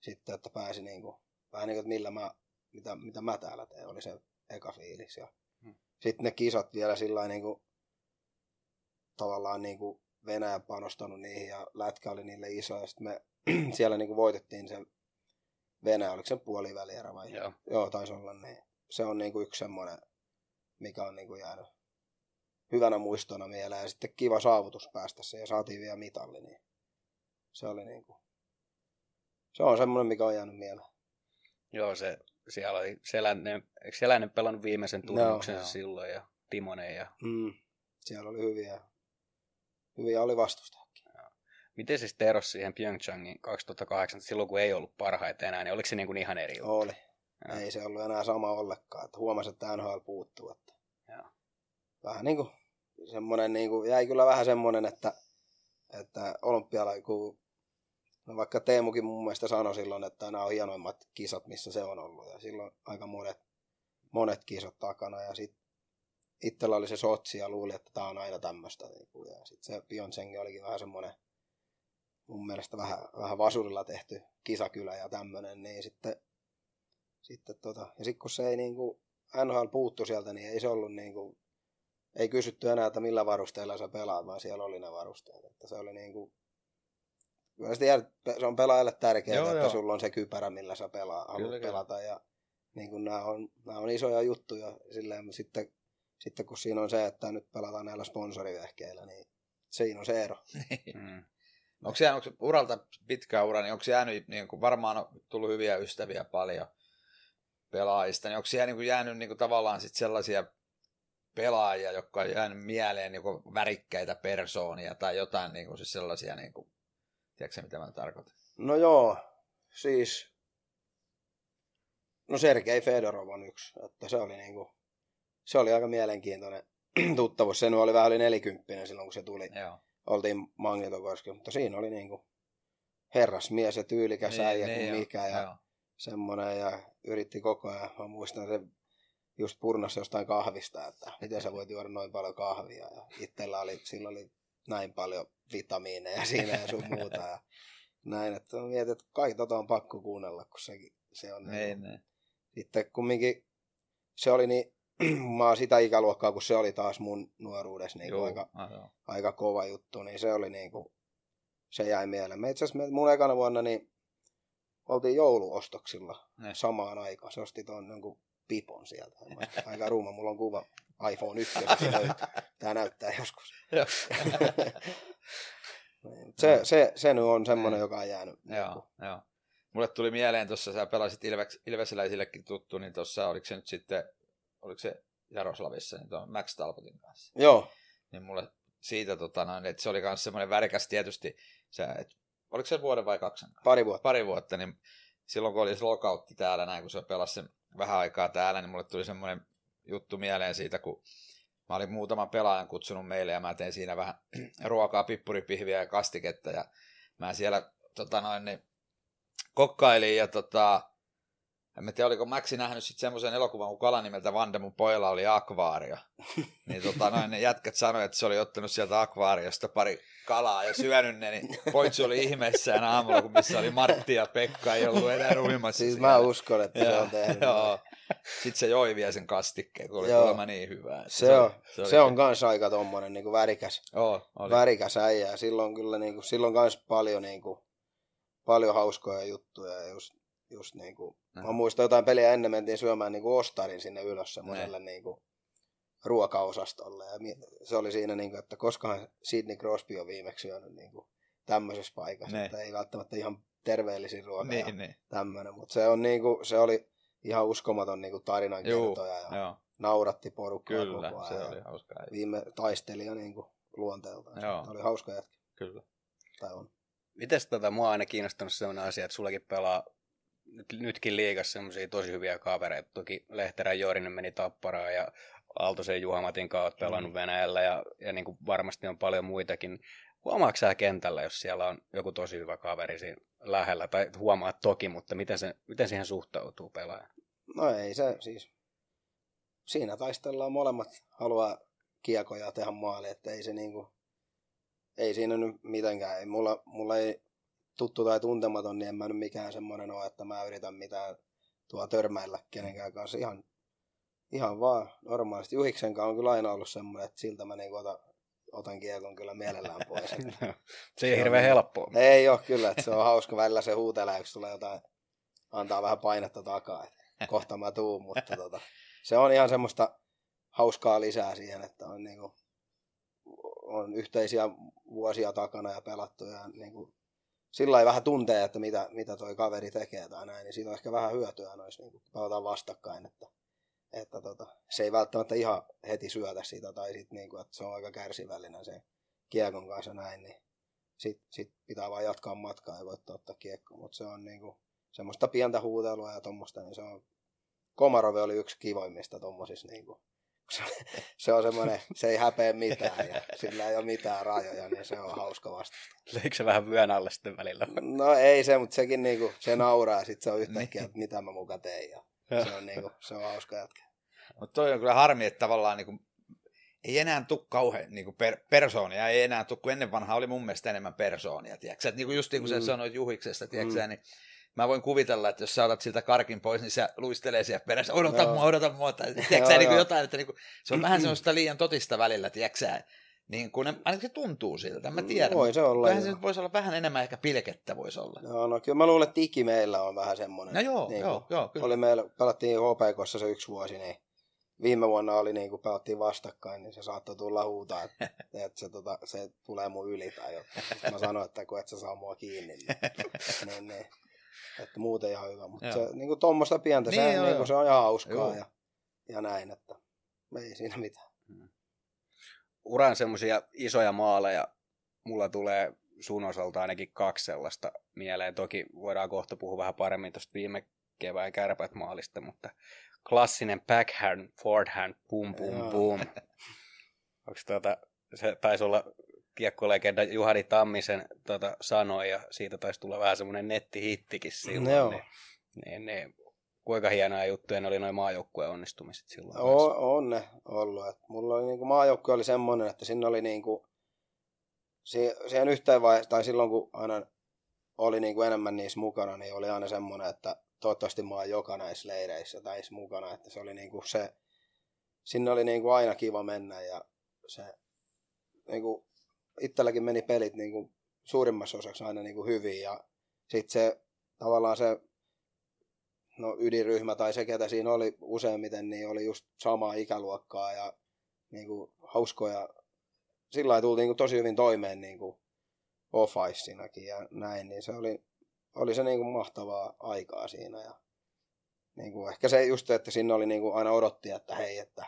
sitten, että pääsi niinku, vähän niinku, että millä mä, mitä, mitä mä täällä teen, oli se eka fiilis. Ja Hmm. sitten ne kisat vielä sillä lailla niinku, tavallaan niinku Venäjä panostanut niihin ja lätkä oli niille iso ja sitten me siellä niinku voitettiin se Venäjä, oliko se puolivälierä vai? Joo. Joo, taisi olla niin. Se on niinku yksi semmoinen, mikä on niinku jäänyt hyvänä muistona mieleen. Ja sitten kiva saavutus päästä siihen ja saatiin vielä mitalli. Niin se oli niinku, se on semmoinen, mikä on jäänyt mieleen. Joo, se, siellä oli Selänen, eikö Selänen pelannut viimeisen Joo, turnuksensa joo. silloin ja Timonen ja Mm. Siellä oli hyviä, hyviä oli vastusta. Miten se sitten erosi siihen Pyeongchangin 2008, silloin kun ei ollut parhaita enää, niin oliko se niin kuin ihan eri juttu? Oli. Joo. Ei se ollut enää sama ollenkaan. Että huomasi, että NHL puuttuu. Että Joo. vähän niin kuin semmoinen, niin kuin, jäi kyllä vähän semmoinen, että, että olympiala, kun no vaikka Teemukin mun mielestä sanoi silloin, että nämä on hienoimmat kisat, missä se on ollut. Ja silloin aika monet, monet kisat takana. Ja sitten itsellä oli se sotsi ja luuli, että tämä on aina tämmöistä. Niin kuin, ja sitten se Pyeongchang olikin vähän semmoinen mun mielestä vähän, vähän vasurilla tehty kisakylä ja tämmöinen, niin sitten, sitten tota, ja sitten kun se ei niinku, NHL puuttu sieltä, niin ei se ollut niinku, ei kysytty enää, että millä varusteilla sä pelaat, vaan siellä oli ne varusteet, että se oli niinku, kyllä se on pelaajalle tärkeää, Joo, että joo. sulla on se kypärä, millä sä pelaa, haluat kyllä. pelata ja niin kuin nämä on, nämä on isoja juttuja silleen, mutta sitten, sitten kun siinä on se, että nyt pelataan näillä sponsorivehkeillä, niin siinä on se ero. Mm. Onko jäänyt, onko uralta pitkä ura, niin onko jäänyt, niin kuin varmaan on tullut hyviä ystäviä paljon pelaajista, niin onko siellä niin kuin jäänyt niin kuin tavallaan sit sellaisia pelaajia, jotka on jäänyt mieleen niin kuin värikkäitä persoonia tai jotain niin kuin, siis sellaisia, niin kuin, tiedätkö mitä mä tarkoitan? No joo, siis no Sergei Fedorov on yksi, että se oli niinku, se oli aika mielenkiintoinen tuttavuus. Se oli vähän yli nelikymppinen silloin, kun se tuli. Joo. Oltiin Magnitokorski, mutta siinä oli niinku herrasmies ja tyylikäs niin, äijä kuin joo, mikä ja joo. semmoinen ja yritti koko ajan. Mä muistan se just purnassa jostain kahvista, että miten sä voit juoda noin paljon kahvia. Ja itsellä oli, sillä oli näin paljon vitamiineja siinä ja sun muuta. Ja näin, että mietin, että kaikki tota on pakko kuunnella, kun sekin, se on. Niin, Niin, niin. sitten kumminkin se oli niin, mä oon sitä ikäluokkaa, kun se oli taas mun nuoruudessa niin Joo, aika, aika kova juttu, niin se oli niin kuin, se jäi mieleen. Me itse asiassa mun ekana vuonna niin oltiin jouluostoksilla Ne. samaan aikaan. Se osti tuon jonkun pipon sieltä. Aika ruuma, mulla on kuva iPhone 1, se löytyy. Tää näyttää joskus. Niin, se, se, se nyt on semmoinen, Niin. joka on jäänyt. Joo, joo. Mulle tuli mieleen tuossa, sä pelasit Ilves, Ilveseläisillekin tuttu, niin tuossa oliko se nyt sitten, oliko se Jaroslavissa, niin tuon Max Talbotin kanssa. Joo, Niin mulle siitä, tota, noin, että se oli myös semmoinen värikäs tietysti, sä, et, oliko se vuoden vai kaksi? pari vuotta. Pari vuotta, niin silloin kun oli se lokautti täällä näin, kun se pelasi sen vähän aikaa täällä, niin mulle tuli semmoinen juttu mieleen siitä, kun mä olin muutaman pelaajan kutsunut meille ja mä tein siinä vähän ruokaa, pippuripihviä ja kastiketta ja mä siellä tota noin, niin, kokkailin ja tota, en mä tiedä, oliko Maxi nähnyt sitten semmoisen elokuvan, kun kala nimeltä Vande, mun pojalla oli akvaario. Niin tota noin, ne jätkät sanoi, että se oli ottanut sieltä akvaariosta pari kalaa ja syönyt ne, niin poitsi oli ihmeessään aamulla, kun missä oli Martti ja Pekka, ei ollut enää uimassa Siis siellä. mä uskon, että se Joo, on tehnyt. Joo. Sitten se joi vielä sen kastikkeen, kun oli Joo. kuulemma niin hyvä. että Se, on, oli- se on kans aika tommonen niin värikäs, Joo, oli. värikäs äijä. Ja silloin kyllä niin kuin, silloin kans paljon, niin kuin, paljon hauskoja juttuja. Ja just, just niin kuin, Mm. mä muistan jotain peliä ennen mentiin syömään niin kuin Ostarin sinne ylös semmoiselle niin kuin, ruokaosastolle. Ja se oli siinä, niin kuin, että koskahan Sidney Crosby on viimeksi syönyt niin kuin, tämmöisessä paikassa. Ne. Että ei välttämättä ihan terveellisin ruoka ja Niin, niin. tämmöinen. Mutta se, on, niin kuin, se oli ihan uskomaton niin kuin, Juu, tarinankertoja ja joo, nauratti porukkaa kyllä, koko se ajan. oli hauska. Viime taistelija niin kuin, luonteeltaan. Joo. Se oli hauska jätkä. Kyllä. Tai on. Mites tota, mua on aina kiinnostanut sellainen asia, että sullakin pelaa nytkin liigassa semmoisia tosi hyviä kavereita. Toki Lehterän Jorinen meni Tapparaan ja Aaltosen Juhamatin kautta pelannut mm. Venäjällä ja, ja niin kuin varmasti on paljon muitakin. Huomaatko sä kentällä, jos siellä on joku tosi hyvä kaveri siinä lähellä? Tai huomaat toki, mutta miten, se, miten siihen suhtautuu pelaaja? No ei se siis. Siinä taistellaan molemmat haluaa kiekoja tehdä maali, että ei se niinku, ei siinä nyt mitenkään. Ei, mulla, mulla ei tuttu tai tuntematon, niin en mä nyt mikään semmoinen ole, että mä yritän mitään tuo törmäillä kenenkään kanssa. Ihan, ihan vaan normaalisti. Juhiksen kanssa on kyllä aina ollut semmoinen, että siltä mä niinku otan, otan kiekon kyllä mielellään pois. Että se ei ole hirveän niin- helppoa. Ei ole kyllä, että se on hauska. Välillä se huutelee, jos tulee jotain, antaa vähän painetta takaa, että kohta mä tuun, mutta tota, se on ihan semmoista hauskaa lisää siihen, että on, niinku, on yhteisiä vuosia takana ja pelattu ja niinku, sillä ei vähän tuntee, että mitä, mitä toi kaveri tekee tai näin, niin siitä on ehkä vähän hyötyä noissa, niin pelataan vastakkain, että, että tota, se ei välttämättä ihan heti syötä sitä tai sit niinku, että se on aika kärsivällinen se kiekon kanssa näin, niin sitten sit pitää vaan jatkaa matkaa ja voittaa ottaa kiekko, mutta se on niinku semmoista pientä huutelua ja tuommoista, niin se on, Komarove oli yksi kivoimmista tuommoisissa niinku, se, se on semmoinen, se ei häpeä mitään ja sillä ei ole mitään rajoja, niin se on hauska vasta. Leikö se vähän vyön alle sitten välillä? No ei se, mutta sekin niinku, se nauraa ja sitten se on yhtäkkiä, että mitä mä muka tein ja se on, niinku, se on hauska jätkä. Mutta toi on kyllä harmi, että tavallaan niinku, ei enää tule kauhean niinku per, persoonia, ei enää tule, kun ennen vanhaa oli mun mielestä enemmän persoonia, tiedätkö? Et niinku just niin kuin sä Mm. sanoit Juhiksesta, tiedätkö, Mm. niin mä voin kuvitella, että jos sä otat siltä karkin pois, niin se luistelee siellä perässä, odota Joo. mua, odota mua, tai tiedätkö, sä, niin kuin jotain, että niinku, se on vähän semmoista liian totista välillä, tiedätkö, niin kun ne, ainakin se tuntuu siltä, mä tiedän. Voi se olla, Vähän se nyt voisi olla vähän enemmän ehkä pilkettä voisi olla. Joo, no kyllä mä luulen, että Iki meillä on vähän semmoinen. No joo, niin joo, joo, kyllä. Oli meillä, pelattiin HPKssa se yksi vuosi, niin viime vuonna oli niin kuin pelattiin vastakkain, niin se saattoi tulla huutaa, että, että se, tota, se tulee mun yli tai jotain. Sitten mä sanoin, että kun et sä saa mua kiinni, niin, niin, niin että muuten ihan hyvä. Mutta Joo. se niin kuin tuommoista pientä, Niin, se, joo, niin kuin, se on ihan hauskaa ja, ja näin, että ei siinä mitään. Uran semmoisia isoja maaleja, mulla tulee sun osalta ainakin kaksi sellaista mieleen. Toki voidaan kohta puhua vähän paremmin tuosta viime kevään kärpät maalista, mutta klassinen backhand, forehand, boom, boom, Joo. boom. Onko tuota, se taisi olla kiekkolegenda Juhani Tammisen tota, sanoi, ja siitä taisi tulla vähän semmoinen nettihittikin silloin. Joo. Niin, niin, niin, kuinka hienoja juttuja ne oli noin maajoukkueen onnistumiset silloin. O, on ne ollut. Et mulla oli niinku, maajoukkue oli semmoinen, että sinne oli niinku, si- siihen yhteen vaiheeseen, tai silloin kun aina oli niin kuin enemmän niissä mukana, niin oli aina semmoinen, että toivottavasti mä oon joka näissä leireissä tai mukana, että se oli niin kuin se, sinne oli niin kuin aina kiva mennä ja se niin kuin itselläkin meni pelit niin kuin suurimmassa osaksi aina niin kuin hyvin ja sitten se tavallaan se no, ydinryhmä tai se, ketä siinä oli useimmiten, niin oli just samaa ikäluokkaa ja niin kuin, hauskoja. Sillä lailla tultiin niin kuin, tosi hyvin toimeen niin kuin, off ja näin, niin se oli, oli se niin kuin, mahtavaa aikaa siinä. Ja, niin kuin, ehkä se just, että sinne oli niin kuin, aina odotti, että hei, että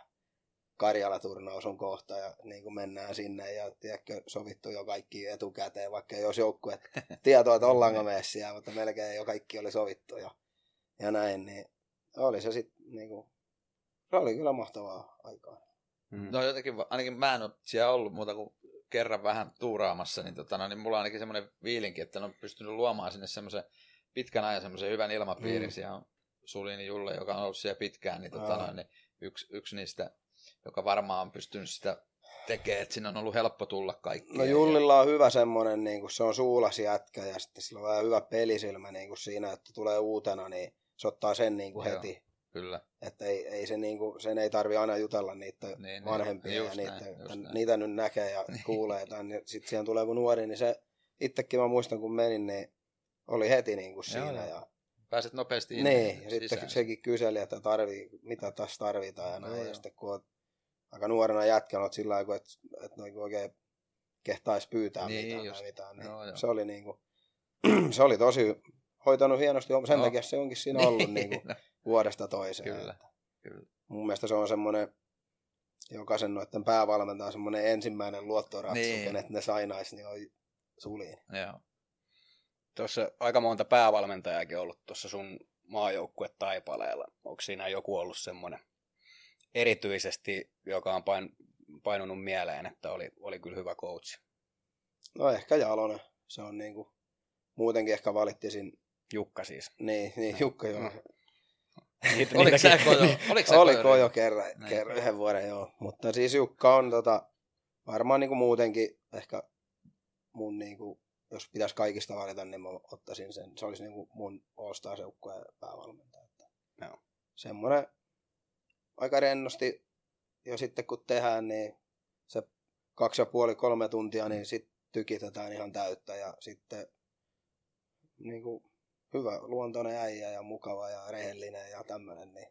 Karjala-turnaus on kohta ja niin kuin mennään sinne ja tiedätkö, sovittu jo kaikki etukäteen, vaikka ei olisi joukkue tietoa, että ollaanko messiä, mutta melkein jo kaikki oli sovittu ja, ja näin, niin oli se sitten niin kuin, se oli kyllä mahtavaa aikaa. Mm. No jotenkin, ainakin mä en ole siellä ollut muuta kuin kerran vähän tuuraamassa, niin, tota, no, niin mulla on ainakin semmoinen viilinki, että on pystynyt luomaan sinne semmoisen pitkän ajan semmoisen hyvän ilmapiirin. Mm. Siellä on Sulini Julle, joka on ollut siellä pitkään, niin, tota, no, niin yksi, yksi niistä, joka varmaan on pystynyt sitä tekemään, että sinne on ollut helppo tulla kaikki. No Jullilla on hyvä semmoinen, niin kuin se on suulas jätkä ja sitten sillä on vähän hyvä pelisilmä niin kuin siinä, että tulee uutena, niin se ottaa sen niin kuin heti. Kyllä. Että ei, ei se niinku, sen ei tarvi aina jutella niitä niin, niin vanhempia niin, ja niitä, näin, niitä nyt näkee ja niin. kuulee. niin sitten siihen tulee kun nuori, niin se itsekin mä muistan kun menin, niin oli heti niinku siinä. Joo, ja, Pääset nopeasti Niin, ja sitten sekin kyseli, että tarvii, mitä tässä tarvitaan ja näin. Joo, ja sitten kun aika nuorena jätkänä, sillä lailla, että, että niinku oikein kehtaisi pyytää niin, mitään, just, mitään niin joo, joo. se oli niinku, se oli tosi hoitanut hienosti, sen no. takia se onkin siinä ollut niin, niinku, vuodesta toiseen. Kyllä, kyllä. Mun mielestä se on semmoinen, jokaisen noiden päävalmentaja on semmoinen ensimmäinen luottoratsu, niin. kenet ne sainaisi, niin on suliin. Joo. Tuossa aika monta päävalmentajaakin ollut tuossa sun maajoukkue taipaleella. Onko siinä joku ollut semmoinen erityisesti, joka on pain, painunut mieleen, että oli, oli kyllä hyvä coach? No ehkä Jalonen. Se on niinku, muutenkin ehkä valittisin. Jukka siis. Niin, niin Jukka joo. No. Niitä, oliko sä kojo? Oliko sä Oli kojo kerran, kerran, yhden vuoden, joo. Mutta siis Jukka on tota, varmaan niin kuin muutenkin ehkä mun niin kuin, jos pitäisi kaikista valita, niin mä ottaisin sen. Se olisi niin kuin mun all joukkueen päävalmentaja. Että no. Semmoinen aika rennosti. Ja sitten kun tehdään, niin se kaksi ja puoli, kolme tuntia, niin sitten tykitetään ihan täyttä. Ja sitten niin kuin, hyvä luontoinen äijä ja mukava ja rehellinen ja tämmöinen, niin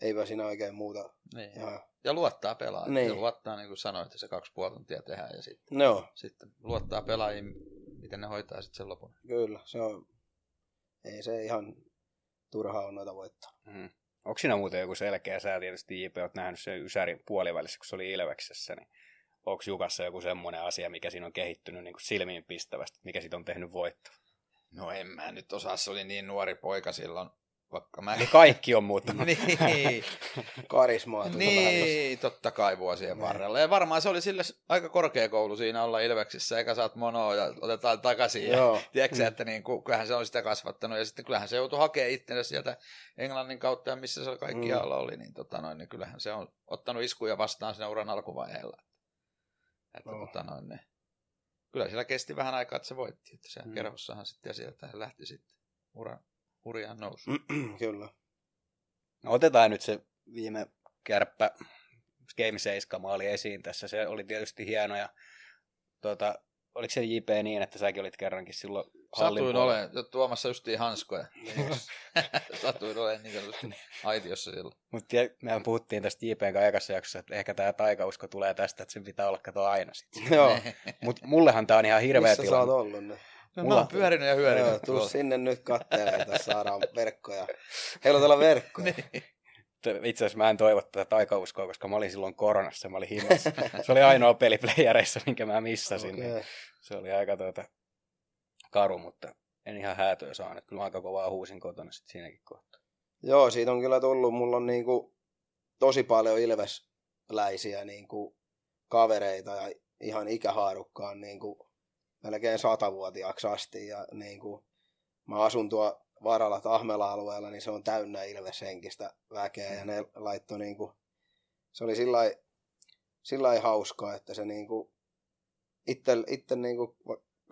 eipä siinä oikein muuta. Niin. Ja, ja luottaa pelaajia. Niin. Ja luottaa, niin kuin sanoit, että se kaksi puoli tuntia tehdään ja sitten, no. sitten luottaa pelaajiin, miten ne hoitaa sitten sen lopun. Kyllä, se on, ei se ihan turhaa on noita voittaa. Mm. Onko siinä muuten joku selkeä sää? Tietysti JP olet nähnyt sen Ysärin puolivälissä, kun se oli Ilveksessä, niin onko Jukassa joku semmoinen asia, mikä siinä on kehittynyt niin kuin silmiin pistävästi, mikä siitä on tehnyt voittoa? No en mä nyt osaa, se oli niin nuori poika silloin. Vaikka mä... Niin kaikki on muuttunut. niin. Karismaa. Niin, totta kai vuosien niin. varrella. Ja varmaan se oli sille aika korkeakoulu siinä olla Ilveksissä, eikä saat monoa ja otetaan takaisin. Joo. Ja, tiedätkö, mm. että niin, kyllähän se on sitä kasvattanut. Ja sitten kyllähän se joutui hakemaan itsensä sieltä Englannin kautta ja missä se kaikki mm. oli. Niin, tota noin, niin kyllähän se on ottanut iskuja vastaan siinä uran alkuvaiheella. Että, oh. tota noin, niin kyllä siellä kesti vähän aikaa, että se voitti. Että siellä mm. kerhossahan sitten ja sieltä lähti sitten ura, hurjaan nousu. kyllä. No, otetaan nyt se viime kärppä Game 7 maali esiin tässä. Se oli tietysti hieno ja tuota, oliko se JP niin, että säkin olit kerrankin silloin Satuin olen tuomassa justiin hanskoja. Satuin olen niin sanotusti aitiossa silloin. Mutta mehän puhuttiin tästä JPn aikassa jaksossa, että ehkä tämä taikausko tulee tästä, että sen pitää olla kato aina sitten. Joo. Mutta mullehan tämä on ihan hirveä Missä tilanne. sä oot ollut? No, Mulla... mä oon pyörinyt ja hyörinyt. Joo, tuu sinne nyt kattelemaan, että saadaan verkkoja. Heilutella verkkoja. niin. Itse asiassa mä en toivo tätä taikauskoa, koska mä olin silloin koronassa, mä olin himassa. Se oli ainoa peli playereissa, minkä mä missasin. Okay. Niin se oli aika tuota, karu, mutta en ihan häätöä saanut. Kyllä aika kovaa huusin kotona sitten siinäkin kohtaa. Joo, siitä on kyllä tullut. Mulla on niinku tosi paljon ilvesläisiä niinku kavereita ja ihan ikähaarukkaan niinku melkein satavuotiaaksi asti. Ja niinku, mä asun tuo Varalla Tahmela-alueella, niin se on täynnä ilveshenkistä väkeä. Ja ne laittoi niinku, se oli sillä lailla hauskaa, että se niinku, itse, itse niinku,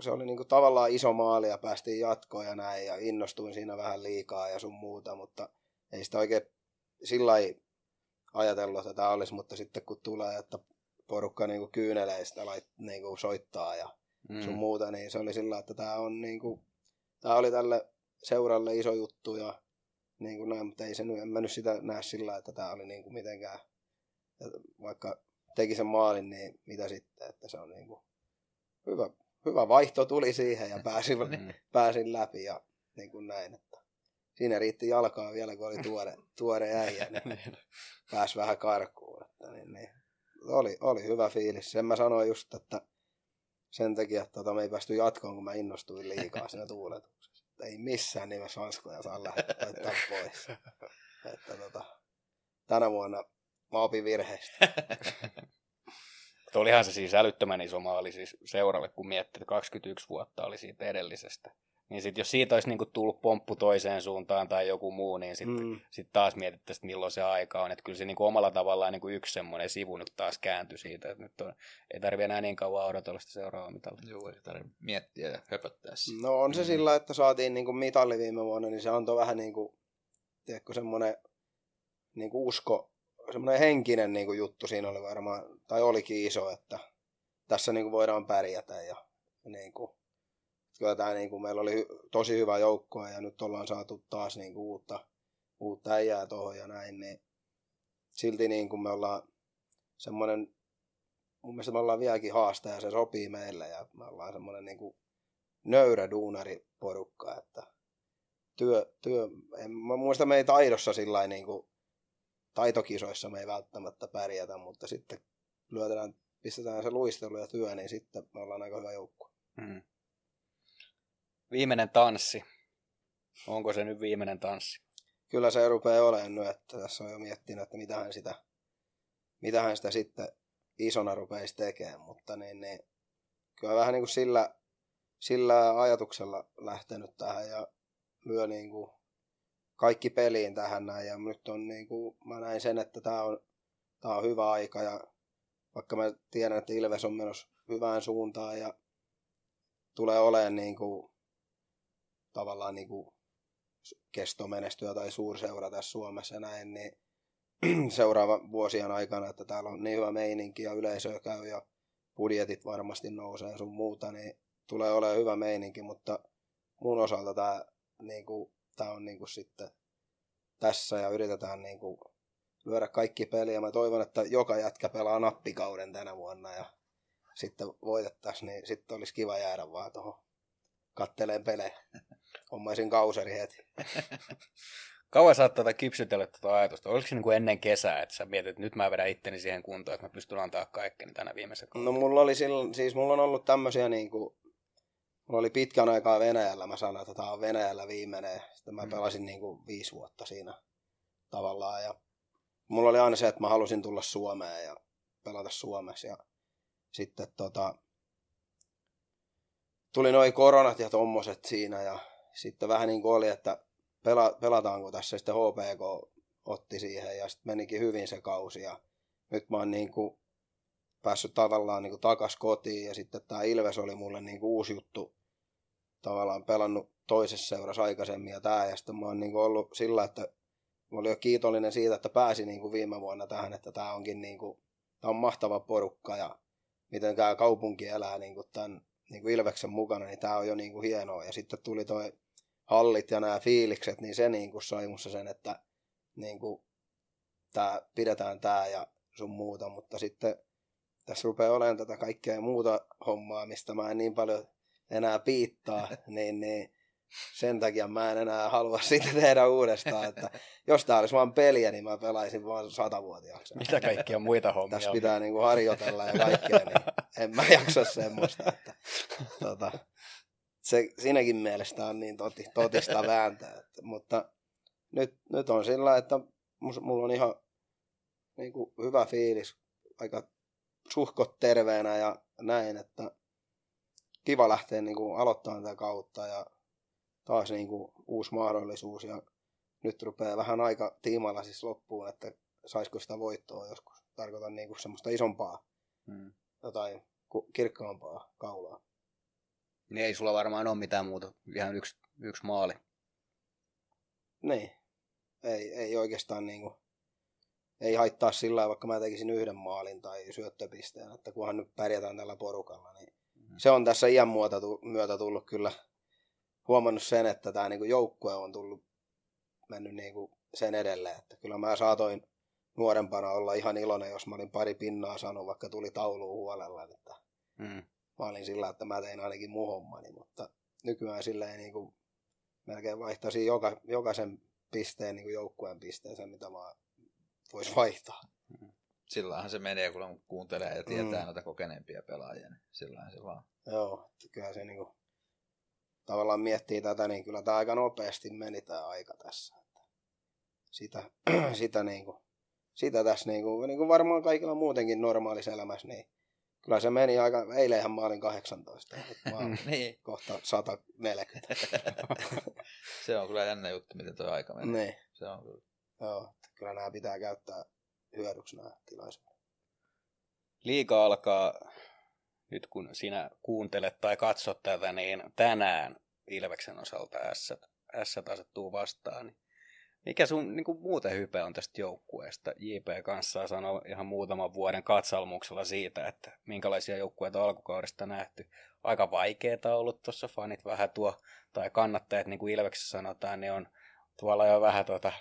se oli niinku tavallaan iso maali ja päästiin jatkoon ja näin ja innostuin siinä vähän liikaa ja sun muuta, mutta ei sitä oikein sillä ajatellut, että tämä olisi, mutta sitten kun tulee, että porukka niinku kyynelee sitä lait, niinku soittaa ja mm. sun muuta, niin se oli sillä, että tämä on niinku, tämä oli tälle seuralle iso juttu ja niin kuin näin, mutta ei se en mä nyt sitä näe sillä, että tämä oli niin kuin mitenkään, vaikka teki sen maalin, niin mitä sitten, että se on niin kuin hyvä, hyvä vaihto tuli siihen ja pääsin, mm. pääsin läpi ja niin kuin näin, että siinä riitti jalkaa vielä, kun oli tuore, tuore äijä, niin, niin pääsi vähän karkuun. Että niin, niin. Oli, oli hyvä fiilis. Sen mä sanoin just, että sen takia, että tota, me ei päästy jatkoon, kun mä innostuin liikaa siinä tuuletuksessa. Ei missään nimessä hanskoja saa lähteä pois. Että, tota, tänä vuonna mä opin virheistä. Olihan se siis älyttömän iso maali siis seuralle, kun miettii, että 21 vuotta oli siitä edellisestä. Niin sitten jos siitä olisi niinku tullut pomppu toiseen suuntaan tai joku muu, niin sitten mm. sit taas mietittäisiin, milloin se aika on. Että kyllä se niinku omalla tavallaan niinku yksi semmoinen sivu nyt taas kääntyi siitä, että nyt on, ei tarvitse enää niin kauan odotella sitä seuraavaa mitalia. Joo, ei tarvitse miettiä ja höpöttää sitä. No on se mm. sillä, että saatiin niinku mitalli viime vuonna, niin se antoi vähän niin kuin, tiedätkö, semmoinen niinku usko, semmoinen henkinen niinku juttu siinä oli varmaan, tai olikin iso, että tässä niinku voidaan pärjätä ja niinku, kyllä tämä niin kuin, meillä oli tosi hyvä joukko ja nyt ollaan saatu taas niin kuin, uutta, uutta äijää tuohon ja näin, niin silti niin kuin me ollaan semmoinen, mun mielestä me ollaan vieläkin haastaja ja se sopii meille ja me ollaan semmoinen niin kuin nöyrä duunariporukka, että työ, työ en, mä muista me ei taidossa sillä niin kuin, taitokisoissa me ei välttämättä pärjätä, mutta sitten lyötetään, pistetään se luistelu ja työ, niin sitten me ollaan aika hyvä joukko. Mm. Viimeinen tanssi. Onko se nyt viimeinen tanssi? Kyllä se rupeaa olemaan nyt, että tässä on jo miettinyt, että mitähän sitä, mitähän sitä sitten isona rupeisi tekemään, mutta niin, niin, kyllä vähän niin kuin sillä, sillä ajatuksella lähtenyt tähän ja lyö niin kuin kaikki peliin tähän näin ja nyt on niin kuin, mä näin sen, että tämä on, tämä on hyvä aika ja vaikka mä tiedän, että Ilves on menossa hyvään suuntaan ja tulee olemaan niin kuin tavallaan niin kuin kestomenestyä tai suurseura tässä Suomessa näin, niin seuraava vuosien aikana, että täällä on niin hyvä meininki ja yleisö käy ja budjetit varmasti nousee sun muuta, niin tulee olemaan hyvä meininki, mutta mun osalta tämä, niin kuin, tämä on niin kuin sitten tässä ja yritetään niin kuin lyödä kaikki peliä. Mä toivon, että joka jätkä pelaa nappikauden tänä vuonna ja sitten voitettaisiin, niin sitten olisi kiva jäädä vaan tuohon katteleen pelejä. Hommaisin kauseri heti. Kauan sä oot tuota kypsytellyt tuota ajatusta? Oliko se niin kuin ennen kesää, että sä mietit, että nyt mä vedän itteni siihen kuntoon, että mä pystyn antaa kaikkeni tänä viimeisen No mulla oli silloin, siis mulla on ollut tämmöisiä niin kuin, mulla oli pitkän aikaa Venäjällä, mä sanoin, että tämä on Venäjällä viimeinen. Sitten mä mm. pelasin niin kuin viisi vuotta siinä tavallaan ja mulla oli aina se, että mä halusin tulla Suomeen ja pelata Suomessa ja sitten tota, tuli noin koronat ja tommoset siinä ja sitten vähän niin kuin oli, että pela, pelataanko tässä. Sitten HPK otti siihen ja sitten menikin hyvin se kausi ja nyt mä oon niin kuin päässyt tavallaan niin takas kotiin ja sitten tämä Ilves oli mulle niin kuin uusi juttu tavallaan pelannut toisessa seurassa aikaisemmin ja tämä ja sitten mä oon niin kuin ollut sillä, että mä olin jo kiitollinen siitä, että pääsi niin kuin viime vuonna tähän, että tämä onkin niin kuin, tämä on mahtava porukka ja miten tämä kaupunki elää niin kuin tämän niin kuin Ilveksen mukana, niin tämä on jo niin kuin hienoa. Ja sitten tuli toi hallit ja nämä fiilikset, niin se niin kuin sai musta sen, että niin kuin, tää, pidetään tämä ja sun muuta, mutta sitten tässä rupeaa olemaan tätä kaikkea muuta hommaa, mistä mä en niin paljon enää piittaa, niin, niin sen takia mä en enää halua sitä tehdä uudestaan, että jos tää olisi vaan peliä, niin mä pelaisin vaan satavuotiaaksi. Mitä kaikkia muita hommia Tässä pitää niinku harjoitella ja kaikkea, niin en mä jaksa semmoista. Että, tota, se siinäkin mielestä on niin toti, totista vääntää. Että, mutta nyt, nyt on sillä, että mulla on ihan niin kuin hyvä fiilis, aika suhkot terveenä ja näin, että kiva lähteä niin kuin aloittamaan tätä kautta ja taas niin kuin uusi mahdollisuus ja nyt rupeaa vähän aika tiimalla siis loppuun, että saisiko sitä voittoa joskus. Tarkoitan niin kuin semmoista isompaa, hmm. jotain kirkkaampaa kaulaa. Niin ei sulla varmaan ole mitään muuta, ihan yksi, yksi maali. Niin. Ei, ei oikeastaan niinku, ei haittaa sillä lailla, vaikka mä tekisin yhden maalin tai syöttöpisteen, että kunhan nyt pärjätään tällä porukalla, niin mm. se on tässä iän myötä tullut kyllä huomannut sen, että tämä niinku joukkue on tullut mennyt niinku sen edelleen, että kyllä mä saatoin nuorempana olla ihan iloinen, jos mä olin pari pinnaa saanut, vaikka tuli tauluun huolella, että mm. mä olin sillä, että mä tein ainakin mun hommani, mutta nykyään silleen niin kuin melkein vaihtaisin joka, jokaisen pisteen niin kuin joukkueen pisteeseen, mitä vaan voisi vaihtaa. Mm. Sillähän se menee, kun kuuntelee ja tietää mm. noita kokeneempia pelaajia, niin sillähän se vaan. Joo, että kyllä se niin kuin, tavallaan miettii tätä, niin kyllä tämä aika nopeasti meni tämä aika tässä. Että sitä, sitä, niin kuin, sitä tässä niin kuin, niin kuin varmaan kaikilla muutenkin normaalissa elämässä, niin kyllä se meni aika, eilenhän mä olin 18, mä niin. kohta 140. se on kyllä jännä juttu, miten tuo aika meni. Niin. Se on kyllä. Joo, kyllä nämä pitää käyttää hyödyksi nämä tilaisuudet. Liika alkaa, nyt kun sinä kuuntelet tai katsot tätä, niin tänään Ilveksen osalta S asettuu vastaan. Niin mikä sun niin kuin muuten hype on tästä joukkueesta? JP kanssa sanoi ihan muutaman vuoden katsalmuksella siitä, että minkälaisia joukkueita alkukaudesta nähty. Aika vaikeeta ollut tuossa fanit vähän tuo, tai kannattajat, niin kuin Ilveksessä sanotaan, niin on tuolla jo vähän tuota,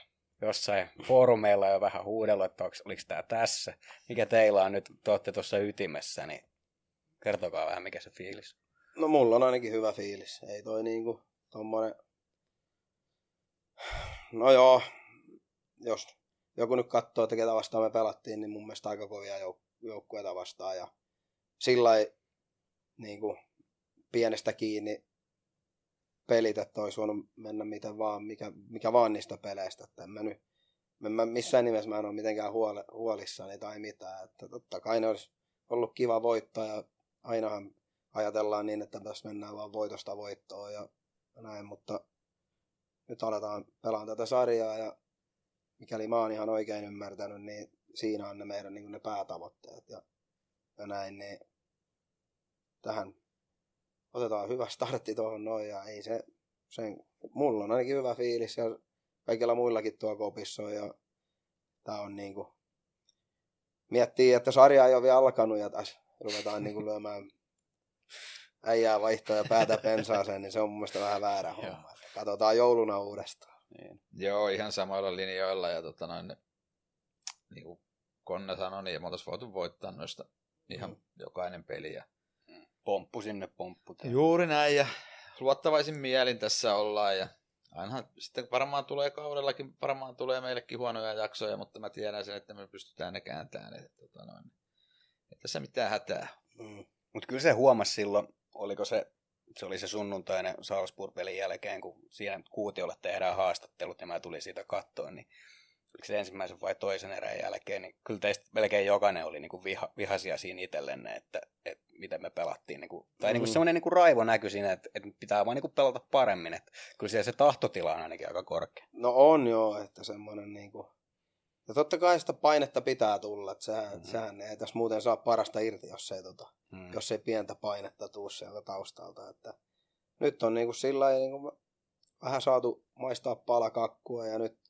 jossain foorumeilla jo vähän huudella, että onko, oliko tämä tässä. Mikä teillä on nyt, te olette tuossa ytimessä, niin kertokaa vähän, mikä se fiilis. No mulla on ainakin hyvä fiilis. Ei toi niinku tommonen No joo, jos joku nyt katsoo, että ketä vastaan me pelattiin, niin mun mielestä aika kovia jouk- joukkueita vastaan. Ja sillä niin kuin, pienestä kiinni pelit, että olisi voinut mennä miten vaan, mikä, mikä vaan niistä peleistä. Että en mä nyt, en mä missään nimessä mä en ole mitenkään huole, huolissani tai mitään. Että totta kai ne olisi ollut kiva voittaa ja ainahan ajatellaan niin, että tässä mennään vaan voitosta voittoon ja näin, mutta nyt aletaan pelaamaan tätä sarjaa ja mikäli mä oon ihan oikein ymmärtänyt, niin siinä on ne meidän niin ne päätavoitteet ja, ja näin, niin tähän otetaan hyvä startti tuohon noin ja ei se, sen, mulla on ainakin hyvä fiilis ja kaikilla muillakin tuo kopissa on ja tää on niinku, miettii, että sarja ei ole vielä alkanut ja tässä ruvetaan niinku lyömään äijää vaihtoa ja päätä pensaaseen, niin se on mun mielestä vähän väärä homma. Katsotaan jouluna uudestaan. Niin. Joo, ihan samoilla linjoilla ja tota noin, niin kuin Konne sanoi, niin me oltaisiin voitu voittaa noista ihan mm. jokainen peli. Ja... Pomppu sinne, pomppu tänne. Juuri näin ja luottavaisin mielin tässä ollaan ja ainahan sitten varmaan tulee kaudellakin, varmaan tulee meillekin huonoja jaksoja, mutta mä tiedän sen, että me pystytään ne kääntämään. Että, tota noin, ei tässä mitään hätää. Mm. Mutta kyllä se huomasi silloin, oliko se se oli se sunnuntainen Salzburg-pelin jälkeen, kun siinä kuutiolle tehdään haastattelut ja mä tulin siitä kattoon, niin se ensimmäisen vai toisen erän jälkeen, niin kyllä teistä melkein jokainen oli niin kuin viha, vihaisia siinä itsellenne, että, että miten me pelattiin. Niin kuin, tai mm. niin kuin semmoinen niin kuin raivo näkyi siinä, että, että pitää vaan niin kuin pelata paremmin. Että kyllä siellä se tahtotila on ainakin aika korkea. No on joo, että semmoinen niin kuin... Ja totta kai sitä painetta pitää tulla, että sehän, mm-hmm. sehän ei tässä muuten saa parasta irti, jos ei, tota, mm. jos ei pientä painetta tuu sieltä taustalta. Että nyt on niin kuin sillä niin kuin vähän saatu maistaa palakakkua ja nyt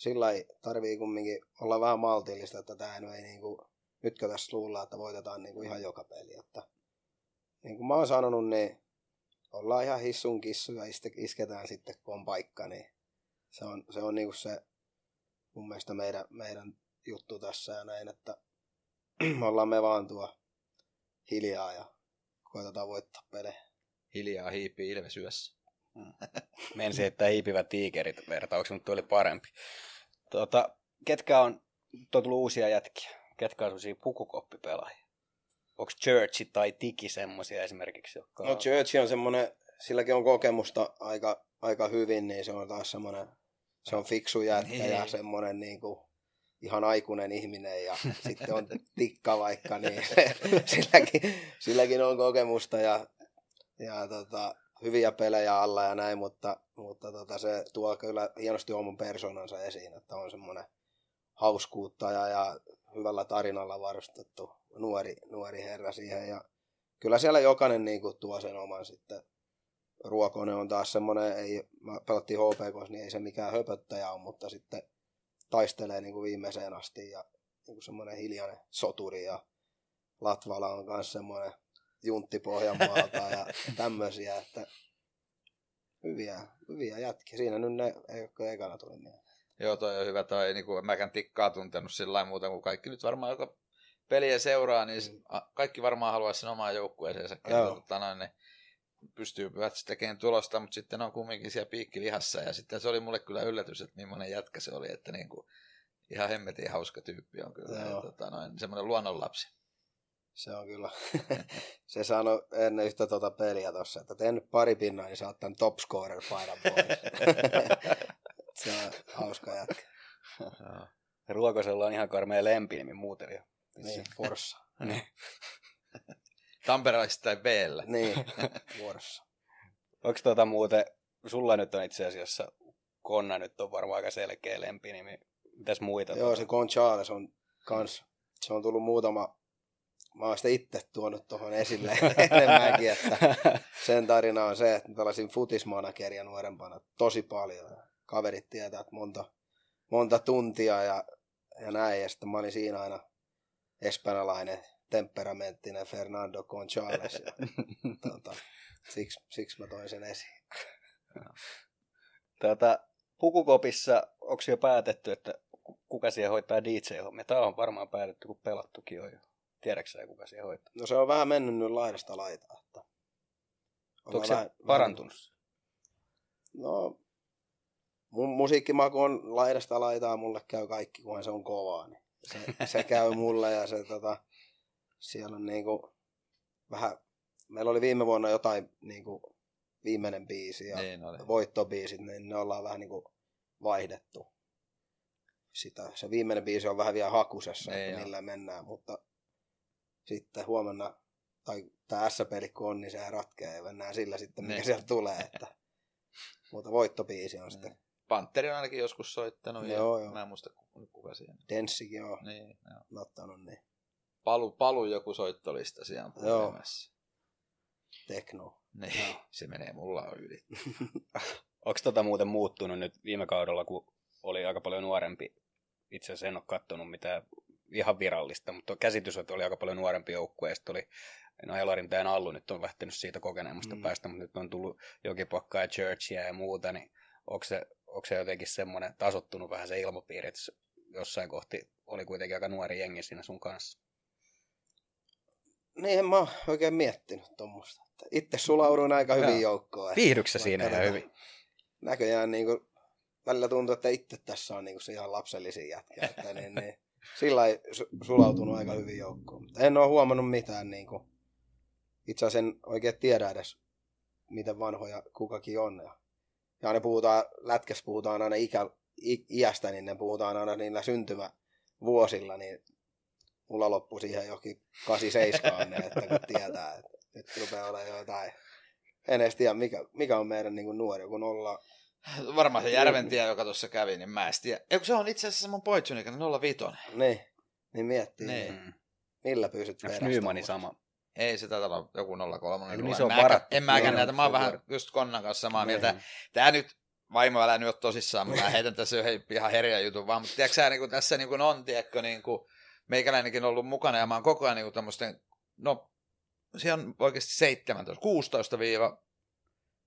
sillä tarvii kumminkin olla vähän maltillista, että tämä ei niin kuin, nytkö tässä luullaan, että voitetaan niin kuin ihan joka peli. Että, niin kuin mä oon sanonut, niin ollaan ihan hissun kissu ja isketään sitten, kun on paikka, niin se on, se on niin kuin se mun mielestä meidän, meidän juttu tässä ja näin, että ollaan me vaan tuo hiljaa ja koitetaan voittaa pelejä. Hiljaa hiipii Ilves yössä. Mm. Mensi, että hiipivät tiikerit vertauksen, mutta oli parempi. Tuota, ketkä on, on tullut uusia jätkiä? Ketkä on sellaisia pukukoppipelaajia? Onko Churchi tai Tiki semmoisia esimerkiksi? Jotka no Churchi on semmoinen, silläkin on kokemusta aika, aika hyvin, niin se on taas semmoinen, se on fiksu jätkä ja niin. semmoinen niin kuin, ihan aikuinen ihminen ja sitten on tikka vaikka, niin silläkin, silläkin on kokemusta ja, ja tota, hyviä pelejä alla ja näin, mutta, mutta tota, se tuo kyllä hienosti oman persoonansa esiin, että on semmoinen hauskuuttaja ja hyvällä tarinalla varustettu nuori, nuori herra siihen ja kyllä siellä jokainen niin kuin, tuo sen oman sitten. Ruokonen on taas semmoinen, ei, mä pelattiin HPK, niin ei se mikään höpöttäjä on, mutta sitten taistelee niin kuin viimeiseen asti ja niin kuin semmoinen hiljainen soturi ja Latvala on myös semmoinen juntti Pohjanmaalta ja tämmöisiä, että hyviä, hyviä jätkiä. Siinä nyt ne ei ole ekana tuli mieleen. Joo, toi on hyvä. Toi, niin kuin, mäkään tikkaa tuntenut sillä muuta kuin kaikki nyt varmaan, joka peliä seuraa, niin mm. kaikki varmaan haluaisi sen omaan joukkueeseensa. Noin, ne pystyy tekemään tulosta, mutta sitten on kumminkin siellä piikkilihassa. Ja sitten se oli mulle kyllä yllätys, että millainen jätkä se oli, että niin kuin, ihan hemmetin hauska tyyppi on kyllä. Ja, tota, noin, semmoinen luonnonlapsi. Se on kyllä. se sanoi ennen yhtä tuota peliä tuossa, että teen nyt pari pinnaa, niin saat tämän top scorer paidan pois. se on hauska jätkä. Ruokosella on ihan karmea lempinimi muuten jo. Niin, Forssa. niin. Tamperelaisista tai b Niin, vuorossa. Onko tota muuten, sulla nyt on itse asiassa Konna nyt on varmaan aika selkeä lempinimi. Mitäs muita? Joo, tuota? se Con Charles on kans, se on tullut muutama, mä oon sitä itse tuonut tuohon esille enemmänkin, että sen tarina on se, että pelasin futismanageria nuorempana tosi paljon. Kaverit tietää, että monta, monta tuntia ja, ja näin, ja sitten mä olin siinä aina espanjalainen temperamenttinen Fernando González. Ja, tuota, siksi, siksi mä toin sen esiin. Tuota, pukukopissa, onko jo päätetty, että kuka siellä hoitaa DJ-hommia? Tämä on varmaan päätetty, kun pelattukin on jo. Tiedätkö sä, kuka siellä hoitaa? No se on vähän mennyt nyt laidasta laitaa. Että... Onko se vähän, parantunut? No, mun musiikkimaku on laidasta laitaa, mulle käy kaikki, kunhan se on kovaa. Niin se, se käy mulle ja se tota, siellä on niinku vähän, meillä oli viime vuonna jotain niinku viimeinen biisi ja niin voittobiisit, niin ne ollaan vähän niinku vaihdettu. Sitä, se viimeinen biisi on vähän vielä hakusessa, niin että millä mennään, mutta sitten huomenna, tai tämä S-peli kun on, niin se ratkeaa ja mennään sillä sitten, mikä niin. sieltä tulee. Että, mutta voittobiisi on niin. sitten. Panteri on ainakin joskus soittanut joo, ja joo. mä en muista kuka siinä. Denssikin on niin, joo. ottanut niin palu, palu joku soittolista siellä puhelimessa. Tekno. Niin, no. se menee mulla yli. Onko tota muuten muuttunut nyt viime kaudella, kun oli aika paljon nuorempi? Itse asiassa en ole katsonut mitään ihan virallista, mutta käsitys, että oli aika paljon nuorempi joukkue, ja oli No Elarin tämän Allu nyt on lähtenyt siitä kokeneemmasta mm. päästä, mutta nyt on tullut Jokipokkaa ja Churchia ja muuta, niin onko se, onko se jotenkin semmoinen tasottunut vähän se ilmapiiri, että jossain kohti oli kuitenkin aika nuori jengi siinä sun kanssa? Niin, en mä oikein miettinyt tuommoista. Itse sulauduin aika hyvin joukkoon. Viihdyksä siinä ihan hyvin? Näköjään niin kuin, välillä tuntuu, että itse tässä on niin kuin se ihan lapsellisin jätkä. Että niin, niin, sillä ei sulautunut aika hyvin joukkoon. En ole huomannut mitään. Niin kuin, itse asiassa en oikein tiedä edes, miten vanhoja kukakin on. Ja, ja ne puhutaan, lätkässä puhutaan aina ikä, iästä, niin ne puhutaan aina niillä syntymävuosilla, niin mulla loppui siihen johonkin 87, niin että kun tietää, että nyt rupeaa olemaan jotain. En edes tiedä, mikä, mikä on meidän niin kuin nuori, kun ollaan Varmaan se Järventie, joka tuossa kävi, niin mä en tiedä. Eikö se on itse asiassa mun poitsun ikäinen 05. Niin, niin miettii. Niin. niin. Millä perästä? Onko sama? Ei se taitaa olla joku 03. Niin se on en, mäkään, en mäkään näitä, mä oon vähän just Konnan kanssa samaa niin. mieltä. Tää nyt, vaimo älä nyt ole tosissaan, mä heitän tässä yhden ihan herjä jutun vaan, mutta tiedätkö sä, niin kuin tässä niin kuin on, tiedätkö, niin kuin, meikäläinenkin ollut mukana ja mä oon koko ajan niin tämmöisten, no siellä on oikeasti 17, 16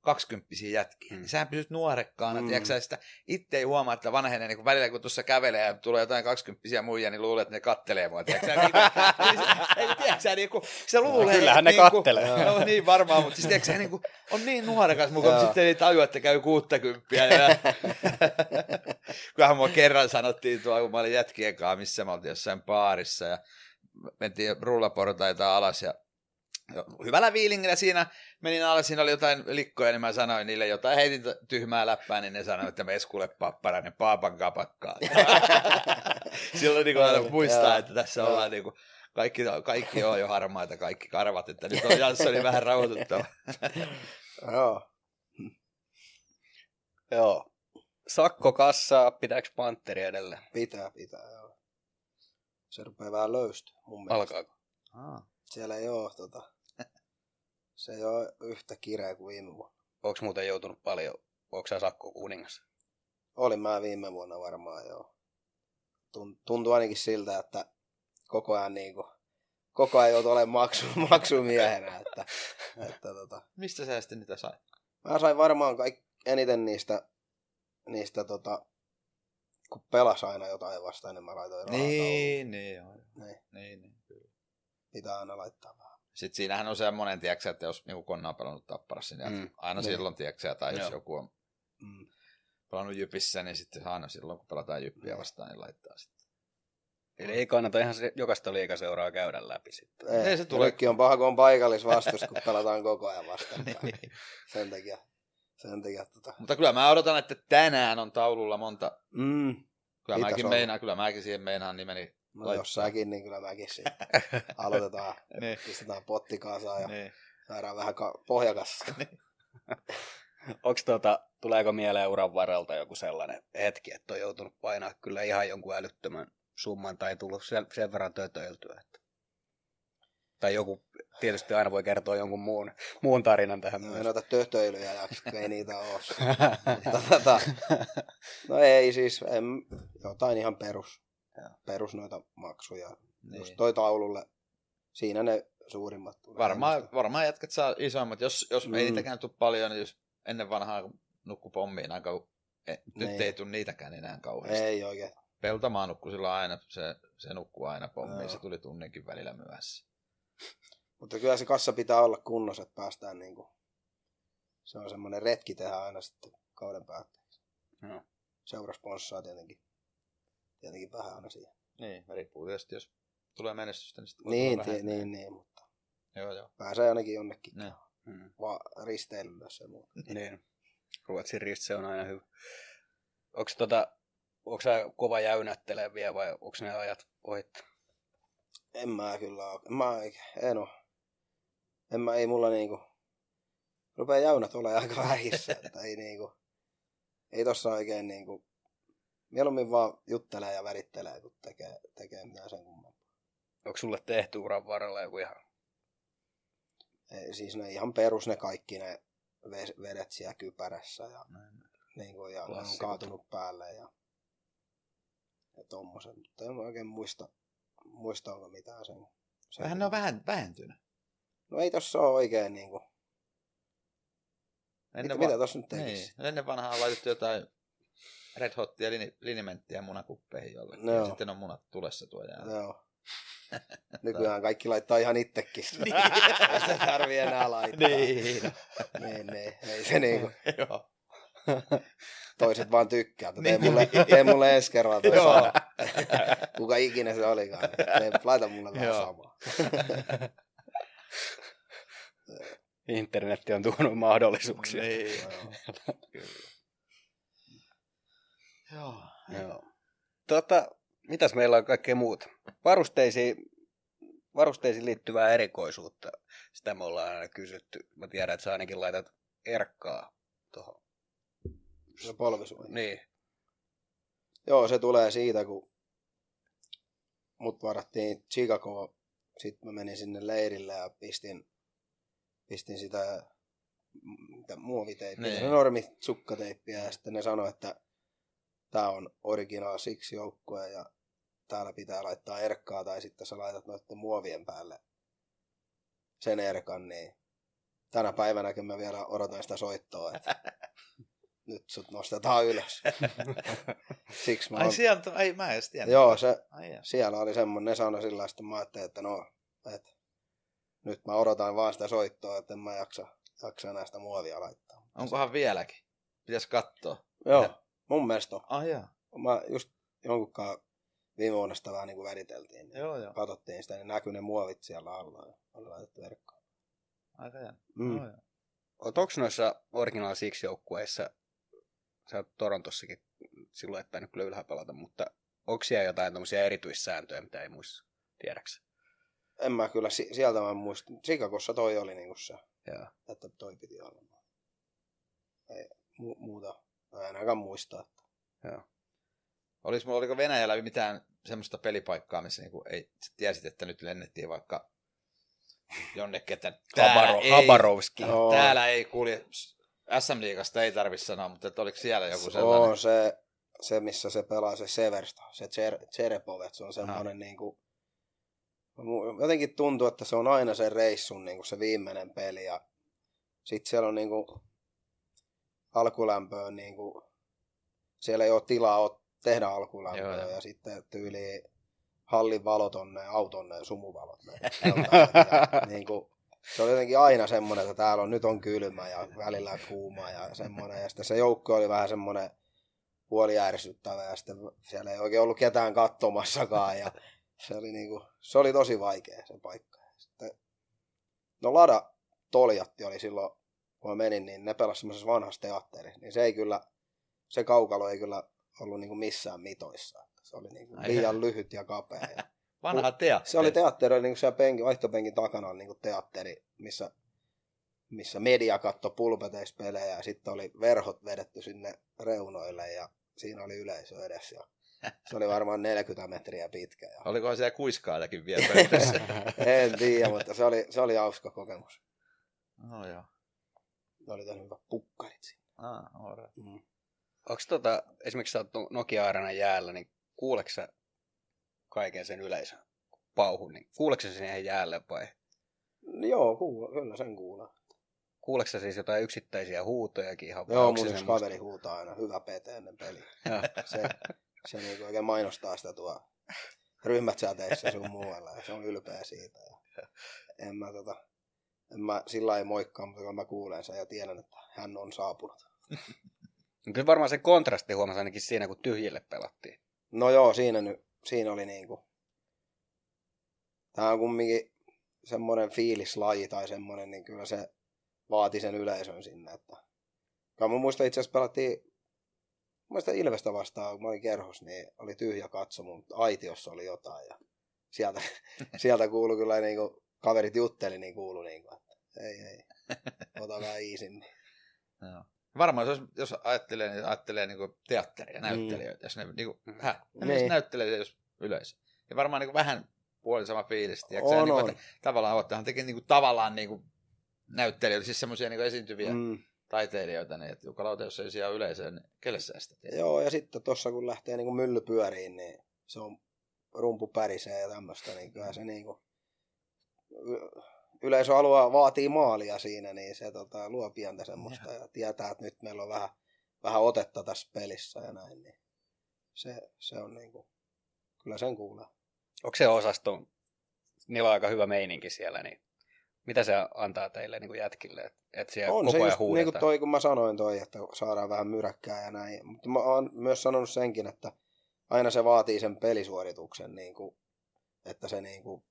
20 jätkiä, mm. niin sähän pysyt nuorekkaana, mm. tiedätkö sitä itse ei huomaa, että vanhenee, niin kun välillä kun tuossa kävelee ja tulee jotain 20 muija, niin luulet, että ne kattelee mua, tiedätkö niin, ei, tiedätkö sä, niin kuin, se luulee, no, kyllähän ne niin kattelee. Kuin, no niin varmaan, mutta siis tiedätkö niin kuin, on niin nuorekas mukaan, mutta sitten ei tajua, että käy 60. Ja, kyllähän mua kerran sanottiin tuolla, kun mä olin jätkien kanssa, missä mä oltiin jossain baarissa ja mentiin rullaportaita alas ja hyvällä viilingillä siinä menin alas, siinä oli jotain likkoja, niin mä sanoin niille jotain, heitin tyhmää läppää, niin ne sanoivat, että mes kuule papparainen paapan kapakkaa. Silloin niin aina muistaa, että tässä ollaan niin kuin, kaikki, kaikki on jo harmaita, kaikki karvat, että nyt on Janssoni vähän rauhoituttava. Joo. Joo. Sakko kassaa, pitääkö Panteri edelleen? Pitää, pitää, joo. Se rupeaa vähän löystyä mun mielestä. Alkaako? Ah. Siellä ei ole tota, Se ei ole yhtä kireä kuin viime vuonna. Onko muuten joutunut paljon, onko sä sakko kuningas? Olin mä viime vuonna varmaan, joo. Tun- Tuntuu ainakin siltä, että koko ajan niin kuin, koko ajan joutuu olemaan maksu, maksumiehenä. Että, että tota. Mistä sä sitten niitä sait? Mä sain varmaan kaik, eniten niistä, niistä tota, kun pelas aina jotain vastaan, niin mä laitoin rahaa Niin, niin, joo. Niin, Niin, niin, kyllä. pitää aina laittaa vähän. Sitten siinähän on semmoinen, tiedätkö, että jos niinku konna on pelannut tapparassa, niin Mm. aina Niin. silloin, tiedätkö, tai jos Joo. joku on Mm. pelannut Jypissä, niin sitten aina silloin, kun pelataan Jyppiä Niin. vastaan, niin laittaa sitten. Eli ei kannata ihan se, jokaista liikaseuraa käydä läpi sitten. Ei, Ei se tule- on paha, kun on paikallisvastus, kun pelataan koko ajan vastaan. Niin. Sen takia, sen takia tota. Mutta kyllä mä odotan, että tänään on taululla monta. Mm. Kyllä mäkin meinaan, kyllä mäkin siihen meinaan nimeni. No Laittaa. jos säkin, niin kyllä mäkin sitten aloitetaan, Niin. pistetään potti kasaan ja Niin. saadaan vähän ka- pohjakassa. Onks tota, tuleeko mieleen uran varrelta joku sellainen hetki, että on joutunut painaa kyllä ihan jonkun älyttömän summan tai tullut sen, sen verran tötöiltyä? Että... Tai joku tietysti aina voi kertoa jonkun muun, muun tarinan tähän No, myös. ota töhtöilyjä jaksa, ei niitä ole. Tota, no ei siis, en, jotain ihan perus, Joo. perus noita maksuja. Niin. Just toi taululle, siinä ne suurimmat. tulee. Varmaan, varmaan jätkät saa isoimmat. Jos, jos mm. ei niitäkään tule paljon, niin jos ennen vanhaa kun nukku pommiin aika, e, nyt Niin. ei tule niitäkään enää kauheasti. Ei oikein. Peltomaa nukkui silloin aina, se, se nukkuu aina pommiin, Joo. se tuli tunninkin välillä myöhässä. Mutta kyllä se kassa pitää olla kunnossa, että päästään niinku, se on semmoinen retki tehdä aina sitten kauden päätteeksi. Joo. Seura sponssaa tietenkin, tietenkin vähän aina siihen. Niin, riippuu tietysti, jos tulee menestystä, niin sitten Niin, vähemmän. niin, niin, mutta Joo, joo. pääsee ainakin jonnekin Ne. Mm. va- risteilylle se muuta. Niin. Ruotsin rist, se on aina hyvä. Onks tota, sä kova jäynättelee vielä vai onks ne ajat ohittu? En mä kyllä oo. En mä en oo. En mä, ei mulla niinku, rupee jäynät ole aika vähissä, että ei niinku, ei tossa oikein niinku, mieluummin vaan juttelee ja värittelee, kun tekee, tekee mitään sen kummempaa. Onko sulle tehty uran varrella joku ihan Ei, siis ne ihan perus ne kaikki ne ve- vedet siellä kypärässä ja, Näin. niinku, ja on kaatunut päälle ja, ja tommosen. Mutta en oikein muista, muista onko mitään sen. sen Vähän ne on vähän vähentynyt. No ei tossa ole oikein niinku, mitä, va- mitä tossa nyt tekisi? Niin. Ennen vanhaa on laitettu jotain Red Hottia, lini, linimenttiä munakuppeihin jollekin. No. Ja sitten on munat tulessa tuo jää. Joo. Nykyään kaikki laittaa ihan itsekin. Niin. Ei se tarvii enää laittaa. Niin. niin, niin. Ei se niinku, Joo. toiset vaan tykkää. Tee Niin. mulle, tee mulle ensi kerralla toi Joo. sama. Kuka ikinä se olikaan. Tee, laita mulle vähän Joo. samaa. internetti on tuonut mahdollisuuksia? Niin. Joo. Kyllä. Joo. Joo. Tota, mitäs meillä on kaikkea muuta? Varusteisiin, varusteisiin liittyvää erikoisuutta. Sitä me ollaan aina kysytty. Mä tiedän, että sä ainakin laitat erkkaa tuohon. Se polvisuoja. Niin. Joo, se tulee siitä, kun mut varattiin Chicagoon. Sitten mä menin sinne leirille ja pistin, pistin sitä mitä, muoviteippiä, Niin. niin. normi sukkateippiä ja sitten ne sanoi, että tämä on original siksi joukkue ja täällä pitää laittaa erkkaa tai sitten sä laitat noiden muovien päälle sen erkan, niin tänä päivänäkin mä vielä odotan sitä soittoa, että nyt sut nostetaan ylös. Siksi mä Ai oon, sieltä, ai mä en tiedä. joo, se, Ai siellä oli semmoinen, ne sanoi sillä että mä ajattelin, että no, että nyt mä odotan vaan sitä soittoa, että en mä jaksa, jaksa enää sitä muovia laittaa. Onkohan vieläkin? Pitäis katsoa. Joo, mun mielestä on. Ai jaa. Mä just jonkunkaan viime vuonna sitä vähän niin kuin väriteltiin. Niin Joo, joo. Katsottiin sitä, niin näkyi ne muovit siellä alla ja oli laitettu verkkoon. Aika jännä. Mm. Joo, joo. Onko noissa Original Six-joukkueissa, sä oot Torontossakin silloin, että nyt kyllä ylhäällä pelata, mutta onko siellä jotain tämmöisiä erityissääntöjä, mitä ei muista, tiedäksä? En mä kyllä, si- sieltä mä muistan. Chicagossa toi oli niinku se, Joo. että toi piti olla. Ei mu- muuta, mä en ainakaan muista. Että. Joo. Olis, mulla- oliko Venäjällä mitään semmoista pelipaikkaa, missä niinku ei tiesit, että nyt lennettiin vaikka jonnekin, että Habaro, täällä ei, Habarovski. Joo. täällä ei kulje, SM-liigasta ei tarvitse sanoa, mutta että oliko siellä joku sellainen? On se, se, missä se pelaa se Seversta, se Cherepovet, se on semmoinen niin kuin, jotenkin tuntuu, että se on aina se reissun niin kuin se viimeinen peli ja sitten siellä on niin kuin, alkulämpöön niin kuin, siellä ei ole tilaa tehdä alkulämpöä Joo, ja sitten tyyli hallin valot on ne auton ne sumuvalot. Ne, ja, niin kuin, se oli jotenkin aina semmoinen, että täällä on nyt on kylmä ja välillä kuuma ja semmoinen. Ja sitten se joukko oli vähän semmoinen puoli ärsyttävä ja sitten siellä ei oikein ollut ketään katsomassakaan ja se oli, niinku, se oli tosi vaikea se paikka. Sitten, no Lada Toljatti oli silloin, kun mä menin, niin ne pelasivat semmoisessa vanhassa teatterissa, niin se ei kyllä, se kaukalo ei kyllä ollut niinku missään mitoissa. Se oli niinku Ai liian lyhyt ja kapea. Ja Vanha teatteri. se oli teatteri, oli niinku siellä penki, vaihtopenkin takana oli niinku teatteri, missä, missä media katto pulpeteispelejä ja sitten oli verhot vedetty sinne reunoille ja siinä oli yleisö edessä. Ja se oli varmaan 40 metriä pitkä. Ja Olikohan siellä kuiskaajakin vielä pöydässä? en tiedä, mutta se oli, se oli hauska kokemus. no joo. Ne oli tehnyt hyvät pukkarit siinä. Ah, alright. Mm. Onko tota, esimerkiksi sä oot Nokia Arenan jäällä, niin kuuleeko sä kaiken sen yleisön pauhun, niin kuuleeko sä siihen jäälle vai No Joo, kuula, kyllä sen kuulee. kuuleeko siis jotain yksittäisiä huutojakin ihan? Joo, mun yksi kaveri huutaa aina hyvä PT ennen peliä. Joo. Se, se niinku oikein mainostaa sitä tuo ryhmät säteissä sun muualla ja se on ylpeä siitä. Ja en mä, tota, en mä sillä lailla moikkaa, mutta mä kuulen sen ja tiedän, että hän on saapunut. Kyllä varmaan se kontrasti huomasi ainakin siinä, kun tyhjille pelattiin. No joo, siinä, nyt, siinä oli niinku, tää on kumminkin semmoinen fiilislaji tai semmoinen, niin kyllä se vaati sen yleisön sinne. Että... Kai mä muistan itse asiassa pelattiin, mä muistan Ilvestä vastaan, kun mä olin kerhos, niin oli tyhjä katso, mutta aitiossa oli jotain ja sieltä, sieltä kuului kyllä niin kuin, kaverit jutteli, niin kuului niin kuin, ei, ei, ota vähän iisin. Joo. Varmaan jos, jos ajattelee, niin ajattelee niin teatteria, näyttelijöitä, jos ne niin kuin, Mm. hä, ne Niin. niin. näyttelee jos yleisö. Ja varmaan niin kuin, vähän puoli sama fiilis, tiedätkö? On, niin kuin, tavallaan oottehan teki niin kuin, tavallaan niin kuin, näyttelijöitä, siis semmoisia niin esiintyviä mm. Mm. taiteilijoita, niin että jukalauta, jos ei siellä ole yleisöä, niin kelle sä sitä teet? Joo, ja sitten tuossa kun lähtee niin kuin mylly pyöriin, niin se on rumpu pärisee ja tämmöistä, niin kyllä se niin kuin, yleisö haluaa, vaatii maalia siinä, niin se tota, luo pientä semmoista ja tietää, että nyt meillä on vähän, vähän otetta tässä pelissä ja näin, niin se, se on niin kuin, kyllä sen kuulee. Onko se osasto, niillä on aika hyvä meininki siellä, niin mitä se antaa teille niin kuin jätkille, että et siellä on koko se ajan just, niin kuin toi, kun mä sanoin toi, että saadaan vähän myräkkää ja näin. Mutta mä oon myös sanonut senkin, että aina se vaatii sen pelisuorituksen, niin kuin, että se niin kuin,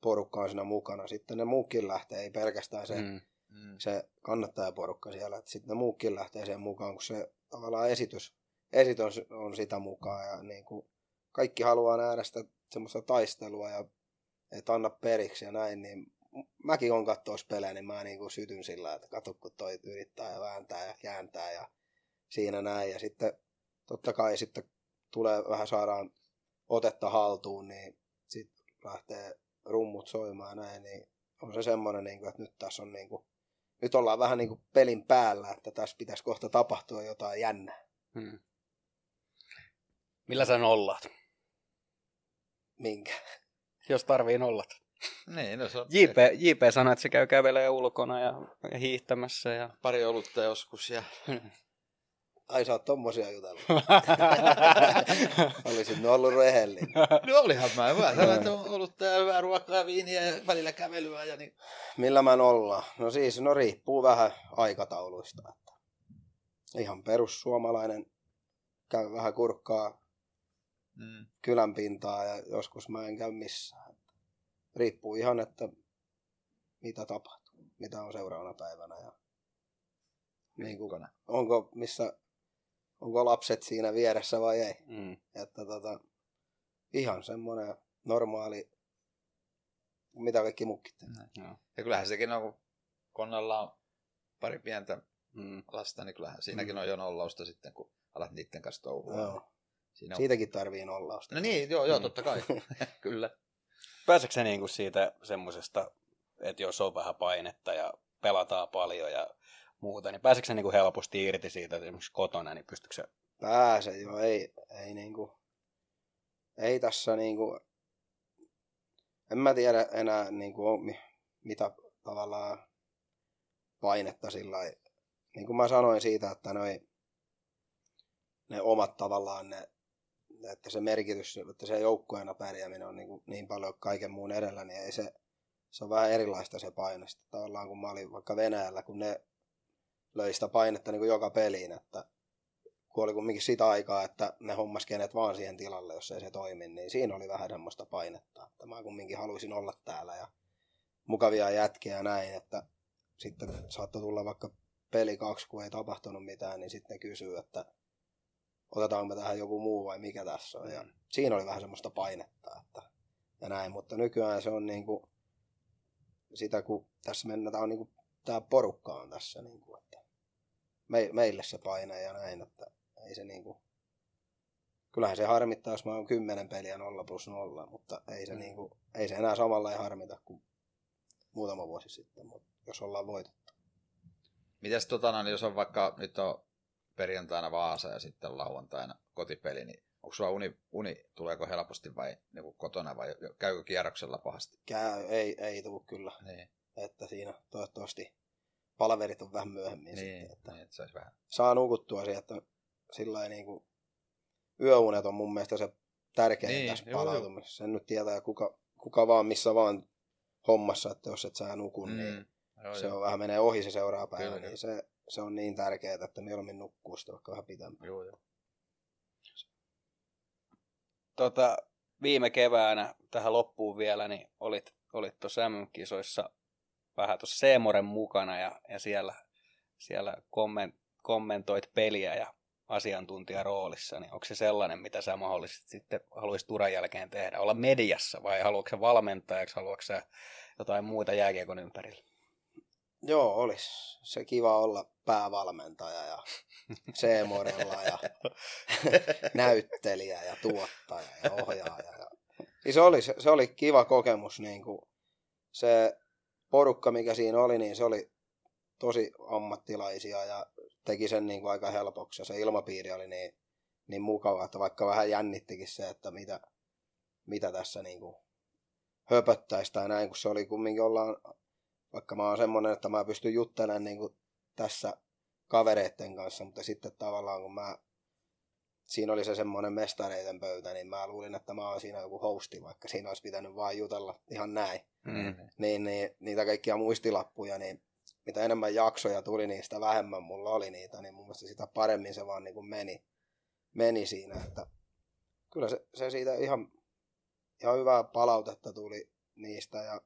porukka on siinä mukana. Sitten ne muukin lähtee, ei pelkästään se, mm. Mm. Se kannattajaporukka siellä, että sitten ne muukin lähtee siihen mukaan, kun se tavallaan esitys, esitys on sitä mukaan ja niin kuin, kaikki haluaa nähdä sitä semmoista taistelua ja et anna periksi ja näin, niin mäkin on katsoa pelejä, niin mä niin kuin sytyn sillä, että katso kun toi yrittää ja vääntää ja kääntää ja siinä näin. Ja sitten totta kai sitten tulee vähän saadaan otetta haltuun, niin sitten lähtee rummut soimaan ja näin, niin on se semmoinen, niin kuin, että nyt tässä on niin kuin, nyt ollaan vähän niin kuin pelin päällä, että tässä pitäisi kohta tapahtua jotain jännää. Mm. Millä sä nollat? Minkä? Jos tarvii nollat. Niin, no se on JP, JP sanoi, että se käy kävelee ulkona ja, ja hiihtämässä. Ja... pari olutta joskus ja Ai sä oot tommosia jutellut. Olisit nyt ollut rehellinen. No olihan mä hyvä. Tällainen on ollut tää hyvää ruokaa ja viiniä ja välillä kävelyä ja niin. Millä mä ollaan? No siis, no riippuu vähän aikatauluista. Että ihan perussuomalainen käy vähän kurkkaa Mm. kylän pintaa ja joskus mä en käy missään. Riippuu ihan, että mitä tapahtuu, mitä on seuraavana päivänä ja niin kuin, onko, missä, onko lapset siinä vieressä vai ei. Mm. Että tota, ihan semmoinen normaali, mitä kaikki mukkit. Joo. Ja kyllähän sekin on, kun Konnalla on pari pientä Mm. lasta, niin kyllähän siinäkin Mm. on jo nollausta sitten, kun alat niiden kanssa touhua. Joo. Siinä on... Siitäkin tarvii nollausta. No niin, joo, joo, Mm. totta kai. Kyllä. Pääseekö se niinku siitä semmoisesta että jos on vähän painetta ja pelataan paljon ja muuta, niin pääseekö se niin kuin helposti irti siitä, esimerkiksi kotona, niin pystyykö se... Pääse, joo, ei, ei niinku, ei tässä niinku, en mä tiedä enää niinku, mitä tavallaan painetta sillä niin kuin mä sanoin siitä, että noi, ne omat tavallaan ne, että se merkitys, että se joukkueena pärjääminen on niin, kuin niin paljon kaiken muun edellä, niin ei se, se on vähän erilaista se paine. Sitten tavallaan kun mä olin vaikka Venäjällä, kun ne löi sitä painetta niin kuin joka peliin, että kun oli kumminkin sitä aikaa, että ne hommas kenet vaan siihen tilalle, jos ei se toimi, niin siinä oli vähän semmoista painetta, että mä kumminkin haluaisin olla täällä ja mukavia jätkiä ja näin, että sitten saattoi tulla vaikka peli kaksi, kun ei tapahtunut mitään, niin sitten ne kysyy, että otetaanko me tähän joku muu vai mikä tässä on. Ja mm. siinä oli vähän semmoista painetta, että, ja näin, mutta nykyään se on niin kuin, sitä, kun tässä mennään, tämä on niin kuin, tämä porukka on tässä, niin kuin, että me, meille se paine ja näin, että ei se niin kuin, kyllähän se harmittaa, jos mä oon kymmenen peliä nolla plus nolla, mutta ei se, mm. niin kuin, ei se enää samalla ei harmita kuin muutama vuosi sitten, mutta jos ollaan voitettu. Mites tota, no, niin jos on vaikka nyt on perjantaina Vaasa ja sitten lauantaina kotipeli, niin onko sulla uni, uni tuleeko helposti vai niin kotona vai käykö kierroksella pahasti? Käy, ei, ei tule kyllä. Niin. Että siinä toivottavasti palaverit on vähän myöhemmin niin, sitten. Että niin, että saisi vähän. Saa nukuttua siihen, että sillä niin kuin, yöunet on mun mielestä se tärkein niin, tässä palautumisessa. Sen nyt tietää kuka, kuka vaan, missä vaan hommassa, että jos et sä nuku, mm. niin Joo, se on vähän menee ohi se seuraava päivä, Kyllä, niin se, se on niin tärkeää, että mieluummin nukkuu sitä vaikka vähän pitempään. Joo, joo. Tota, viime keväänä tähän loppuun vielä, niin olit, olit tuossa MM-kisoissa vähän tuossa Seemoren mukana ja, ja siellä, siellä komment, kommentoit peliä ja asiantuntijan roolissa, niin onko se sellainen, mitä sä mahdollisesti sitten haluaisit turan jälkeen tehdä? Olla mediassa vai haluatko sä valmentajaksi, haluatko sä jotain muuta jääkiekon ympärillä? Joo, olisi se kiva olla päävalmentaja ja Seemorella ja näyttelijä ja tuottaja ja ohjaaja. Ja... Siis se, oli, se oli kiva kokemus. Niin kuin se porukka, mikä siinä oli, niin se oli tosi ammattilaisia ja teki sen niin kuin aika helpoksi. Ja se ilmapiiri oli niin, niin mukava, että vaikka vähän jännittikin se, että mitä, mitä tässä niin kuin höpöttäisi tai näin, kun se oli kumminkin ollaan vaikka mä oon semmonen, että mä pystyn juttelemaan niin kuin tässä kavereiden kanssa, mutta sitten tavallaan kun mä, siinä oli se semmoinen mestareiden pöytä, niin mä luulin, että mä oon siinä joku hosti, vaikka siinä olisi pitänyt vaan jutella ihan näin. Mm. Niin, niin, niitä kaikkia muistilappuja, niin mitä enemmän jaksoja tuli, niin sitä vähemmän mulla oli niitä, niin mun mielestä sitä paremmin se vaan niin kuin meni, meni siinä, että kyllä se, se siitä ihan, ihan hyvää palautetta tuli niistä ja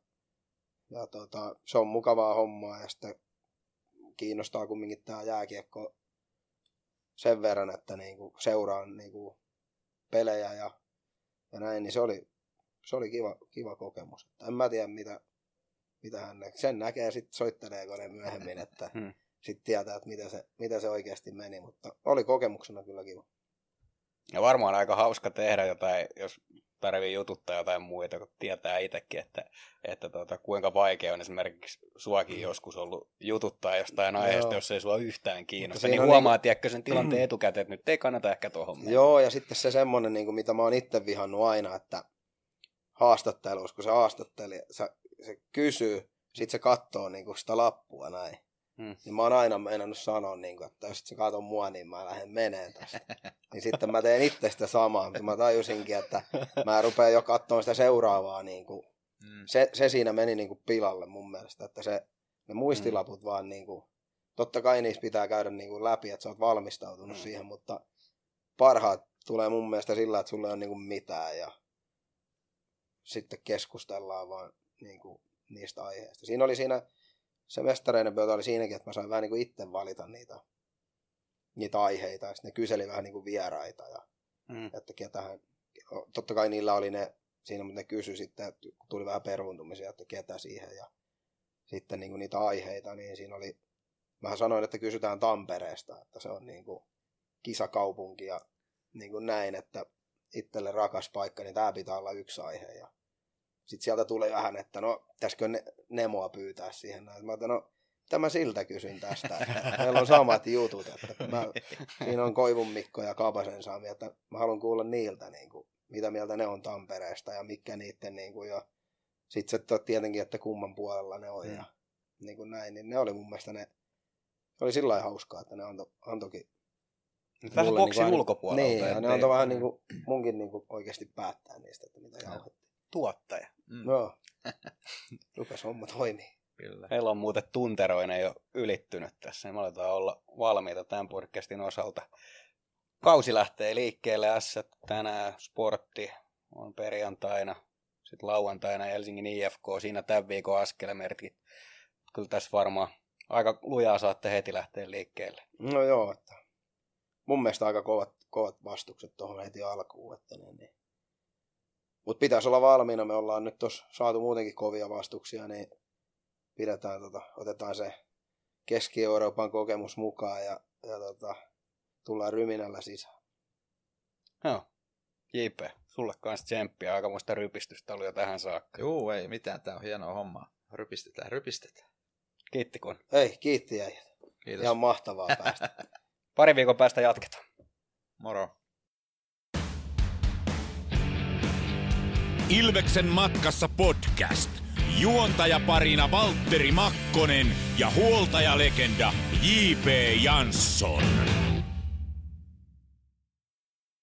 ja tota, se on mukavaa hommaa ja sitten kiinnostaa kumminkin tämä jääkiekko sen verran, että niinku seuraan niinku pelejä ja, ja näin, niin se oli, se oli kiva, kiva kokemus. Että en mä tiedä, mitä, mitä hän näkee. Sen näkee sitten soitteleeko ne myöhemmin, että hmm. sitten tietää, että mitä se, mitä se oikeasti meni, mutta oli kokemuksena kyllä kiva. Ja varmaan aika hauska tehdä jotain, jos tarvii jututtaa jotain muita, kun tietää itsekin, että, että tuota, kuinka vaikea on esimerkiksi suakin mm. joskus ollut jututtaa jostain aiheesta, jos ei sua yhtään kiinnosta. Niin huomaa, niin... tiedätkö sen tilanteen mm. etukäteen, että nyt ei kannata ehkä tuohon mennä. Joo, ja sitten se semmoinen, niin kuin, mitä mä oon itse vihannut aina, että haastattelussa, kun se haastatteli, se, se kysyy, sitten se katsoo niin kuin sitä lappua näin. Hmm. Niin mä oon aina meinannut sanoa, niin kuin, että jos se kato mua, niin mä lähden meneen tästä. niin sitten mä teen itse sitä samaa, mutta mä tajusinkin, että mä rupean jo katsomaan sitä seuraavaa. Niin kuin, hmm. se, se, siinä meni niin kuin pilalle mun mielestä, että se, ne muistilaput hmm. vaan niin kuin, totta kai niissä pitää käydä niin kuin läpi, että sä oot valmistautunut hmm. siihen, mutta parhaat tulee mun mielestä sillä, että sulle on niin kuin mitään ja sitten keskustellaan vaan niin kuin niistä aiheista. Siinä oli siinä se mestareiden pöytä oli siinäkin, että mä sain vähän niin kuin itse valita niitä, niitä aiheita. Ja sitten ne kyseli vähän niin kuin vieraita. Ja, mm. että ketähän, totta kai niillä oli ne siinä, mutta ne kysyi sitten, että tuli vähän peruuntumisia, että ketä siihen. Ja sitten niin kuin niitä aiheita, niin siinä oli, mä sanoin, että kysytään Tampereesta, että se on niin kuin kisakaupunki ja niin kuin näin, että itselle rakas paikka, niin tämä pitää olla yksi aihe. Ja sitten sieltä tuli vähän, että no, pitäisikö ne, Nemoa pyytää siihen. Näin. Mä ajattelin, no, tämä siltä kysyn tästä. Että meillä on samat jutut. Että mä, siinä on Koivun Mikko ja Kaapasen Sami, että mä haluan kuulla niiltä, niin kuin, mitä mieltä ne on Tampereesta ja mikä niiden niin kuin, jo. Sitten se tietenkin, että kumman puolella ne on mm. ja niin kuin näin. Niin ne oli mun mielestä ne, oli sillä lailla hauskaa, että ne antoi antoikin Vähän boksin niin ulkopuolelta. Niin, ja ne antoi vähän niin kuin, munkin niin kuin oikeasti päättää niistä, että mitä jauhettiin. Tuottaja. Mm. No, rupes homma toimii. Kyllä. Meillä on muuten tunteroinen jo ylittynyt tässä, niin me aletaan olla valmiita tämän podcastin osalta. Kausi lähtee liikkeelle, S tänään, sportti on perjantaina, sitten lauantaina Helsingin IFK, siinä tämän viikon askelemerkit. Kyllä tässä varmaan aika lujaa saatte heti lähteä liikkeelle. No joo, että mun mielestä aika kovat, kovat vastukset tuohon heti alkuun. Että niin, niin. Mutta pitäisi olla valmiina, me ollaan nyt tuossa saatu muutenkin kovia vastuksia, niin pidetään, tota, otetaan se Keski-Euroopan kokemus mukaan ja, ja tota, tullaan ryminällä sisään. Joo. JP, sulle kanssa tsemppiä. Aikamoista rypistystä oli jo tähän saakka. Joo, ei mitään. Tää on hienoa hommaa. Rypistetään, rypistetään. Kiitti kun. Ei, kiitti äijät. Kiitos. Ihan mahtavaa päästä. Pari viikon päästä jatketaan. Moro. Ilveksen matkassa podcast. Juontajaparina Valtteri Makkonen ja huoltajalegenda J.P. Jansson.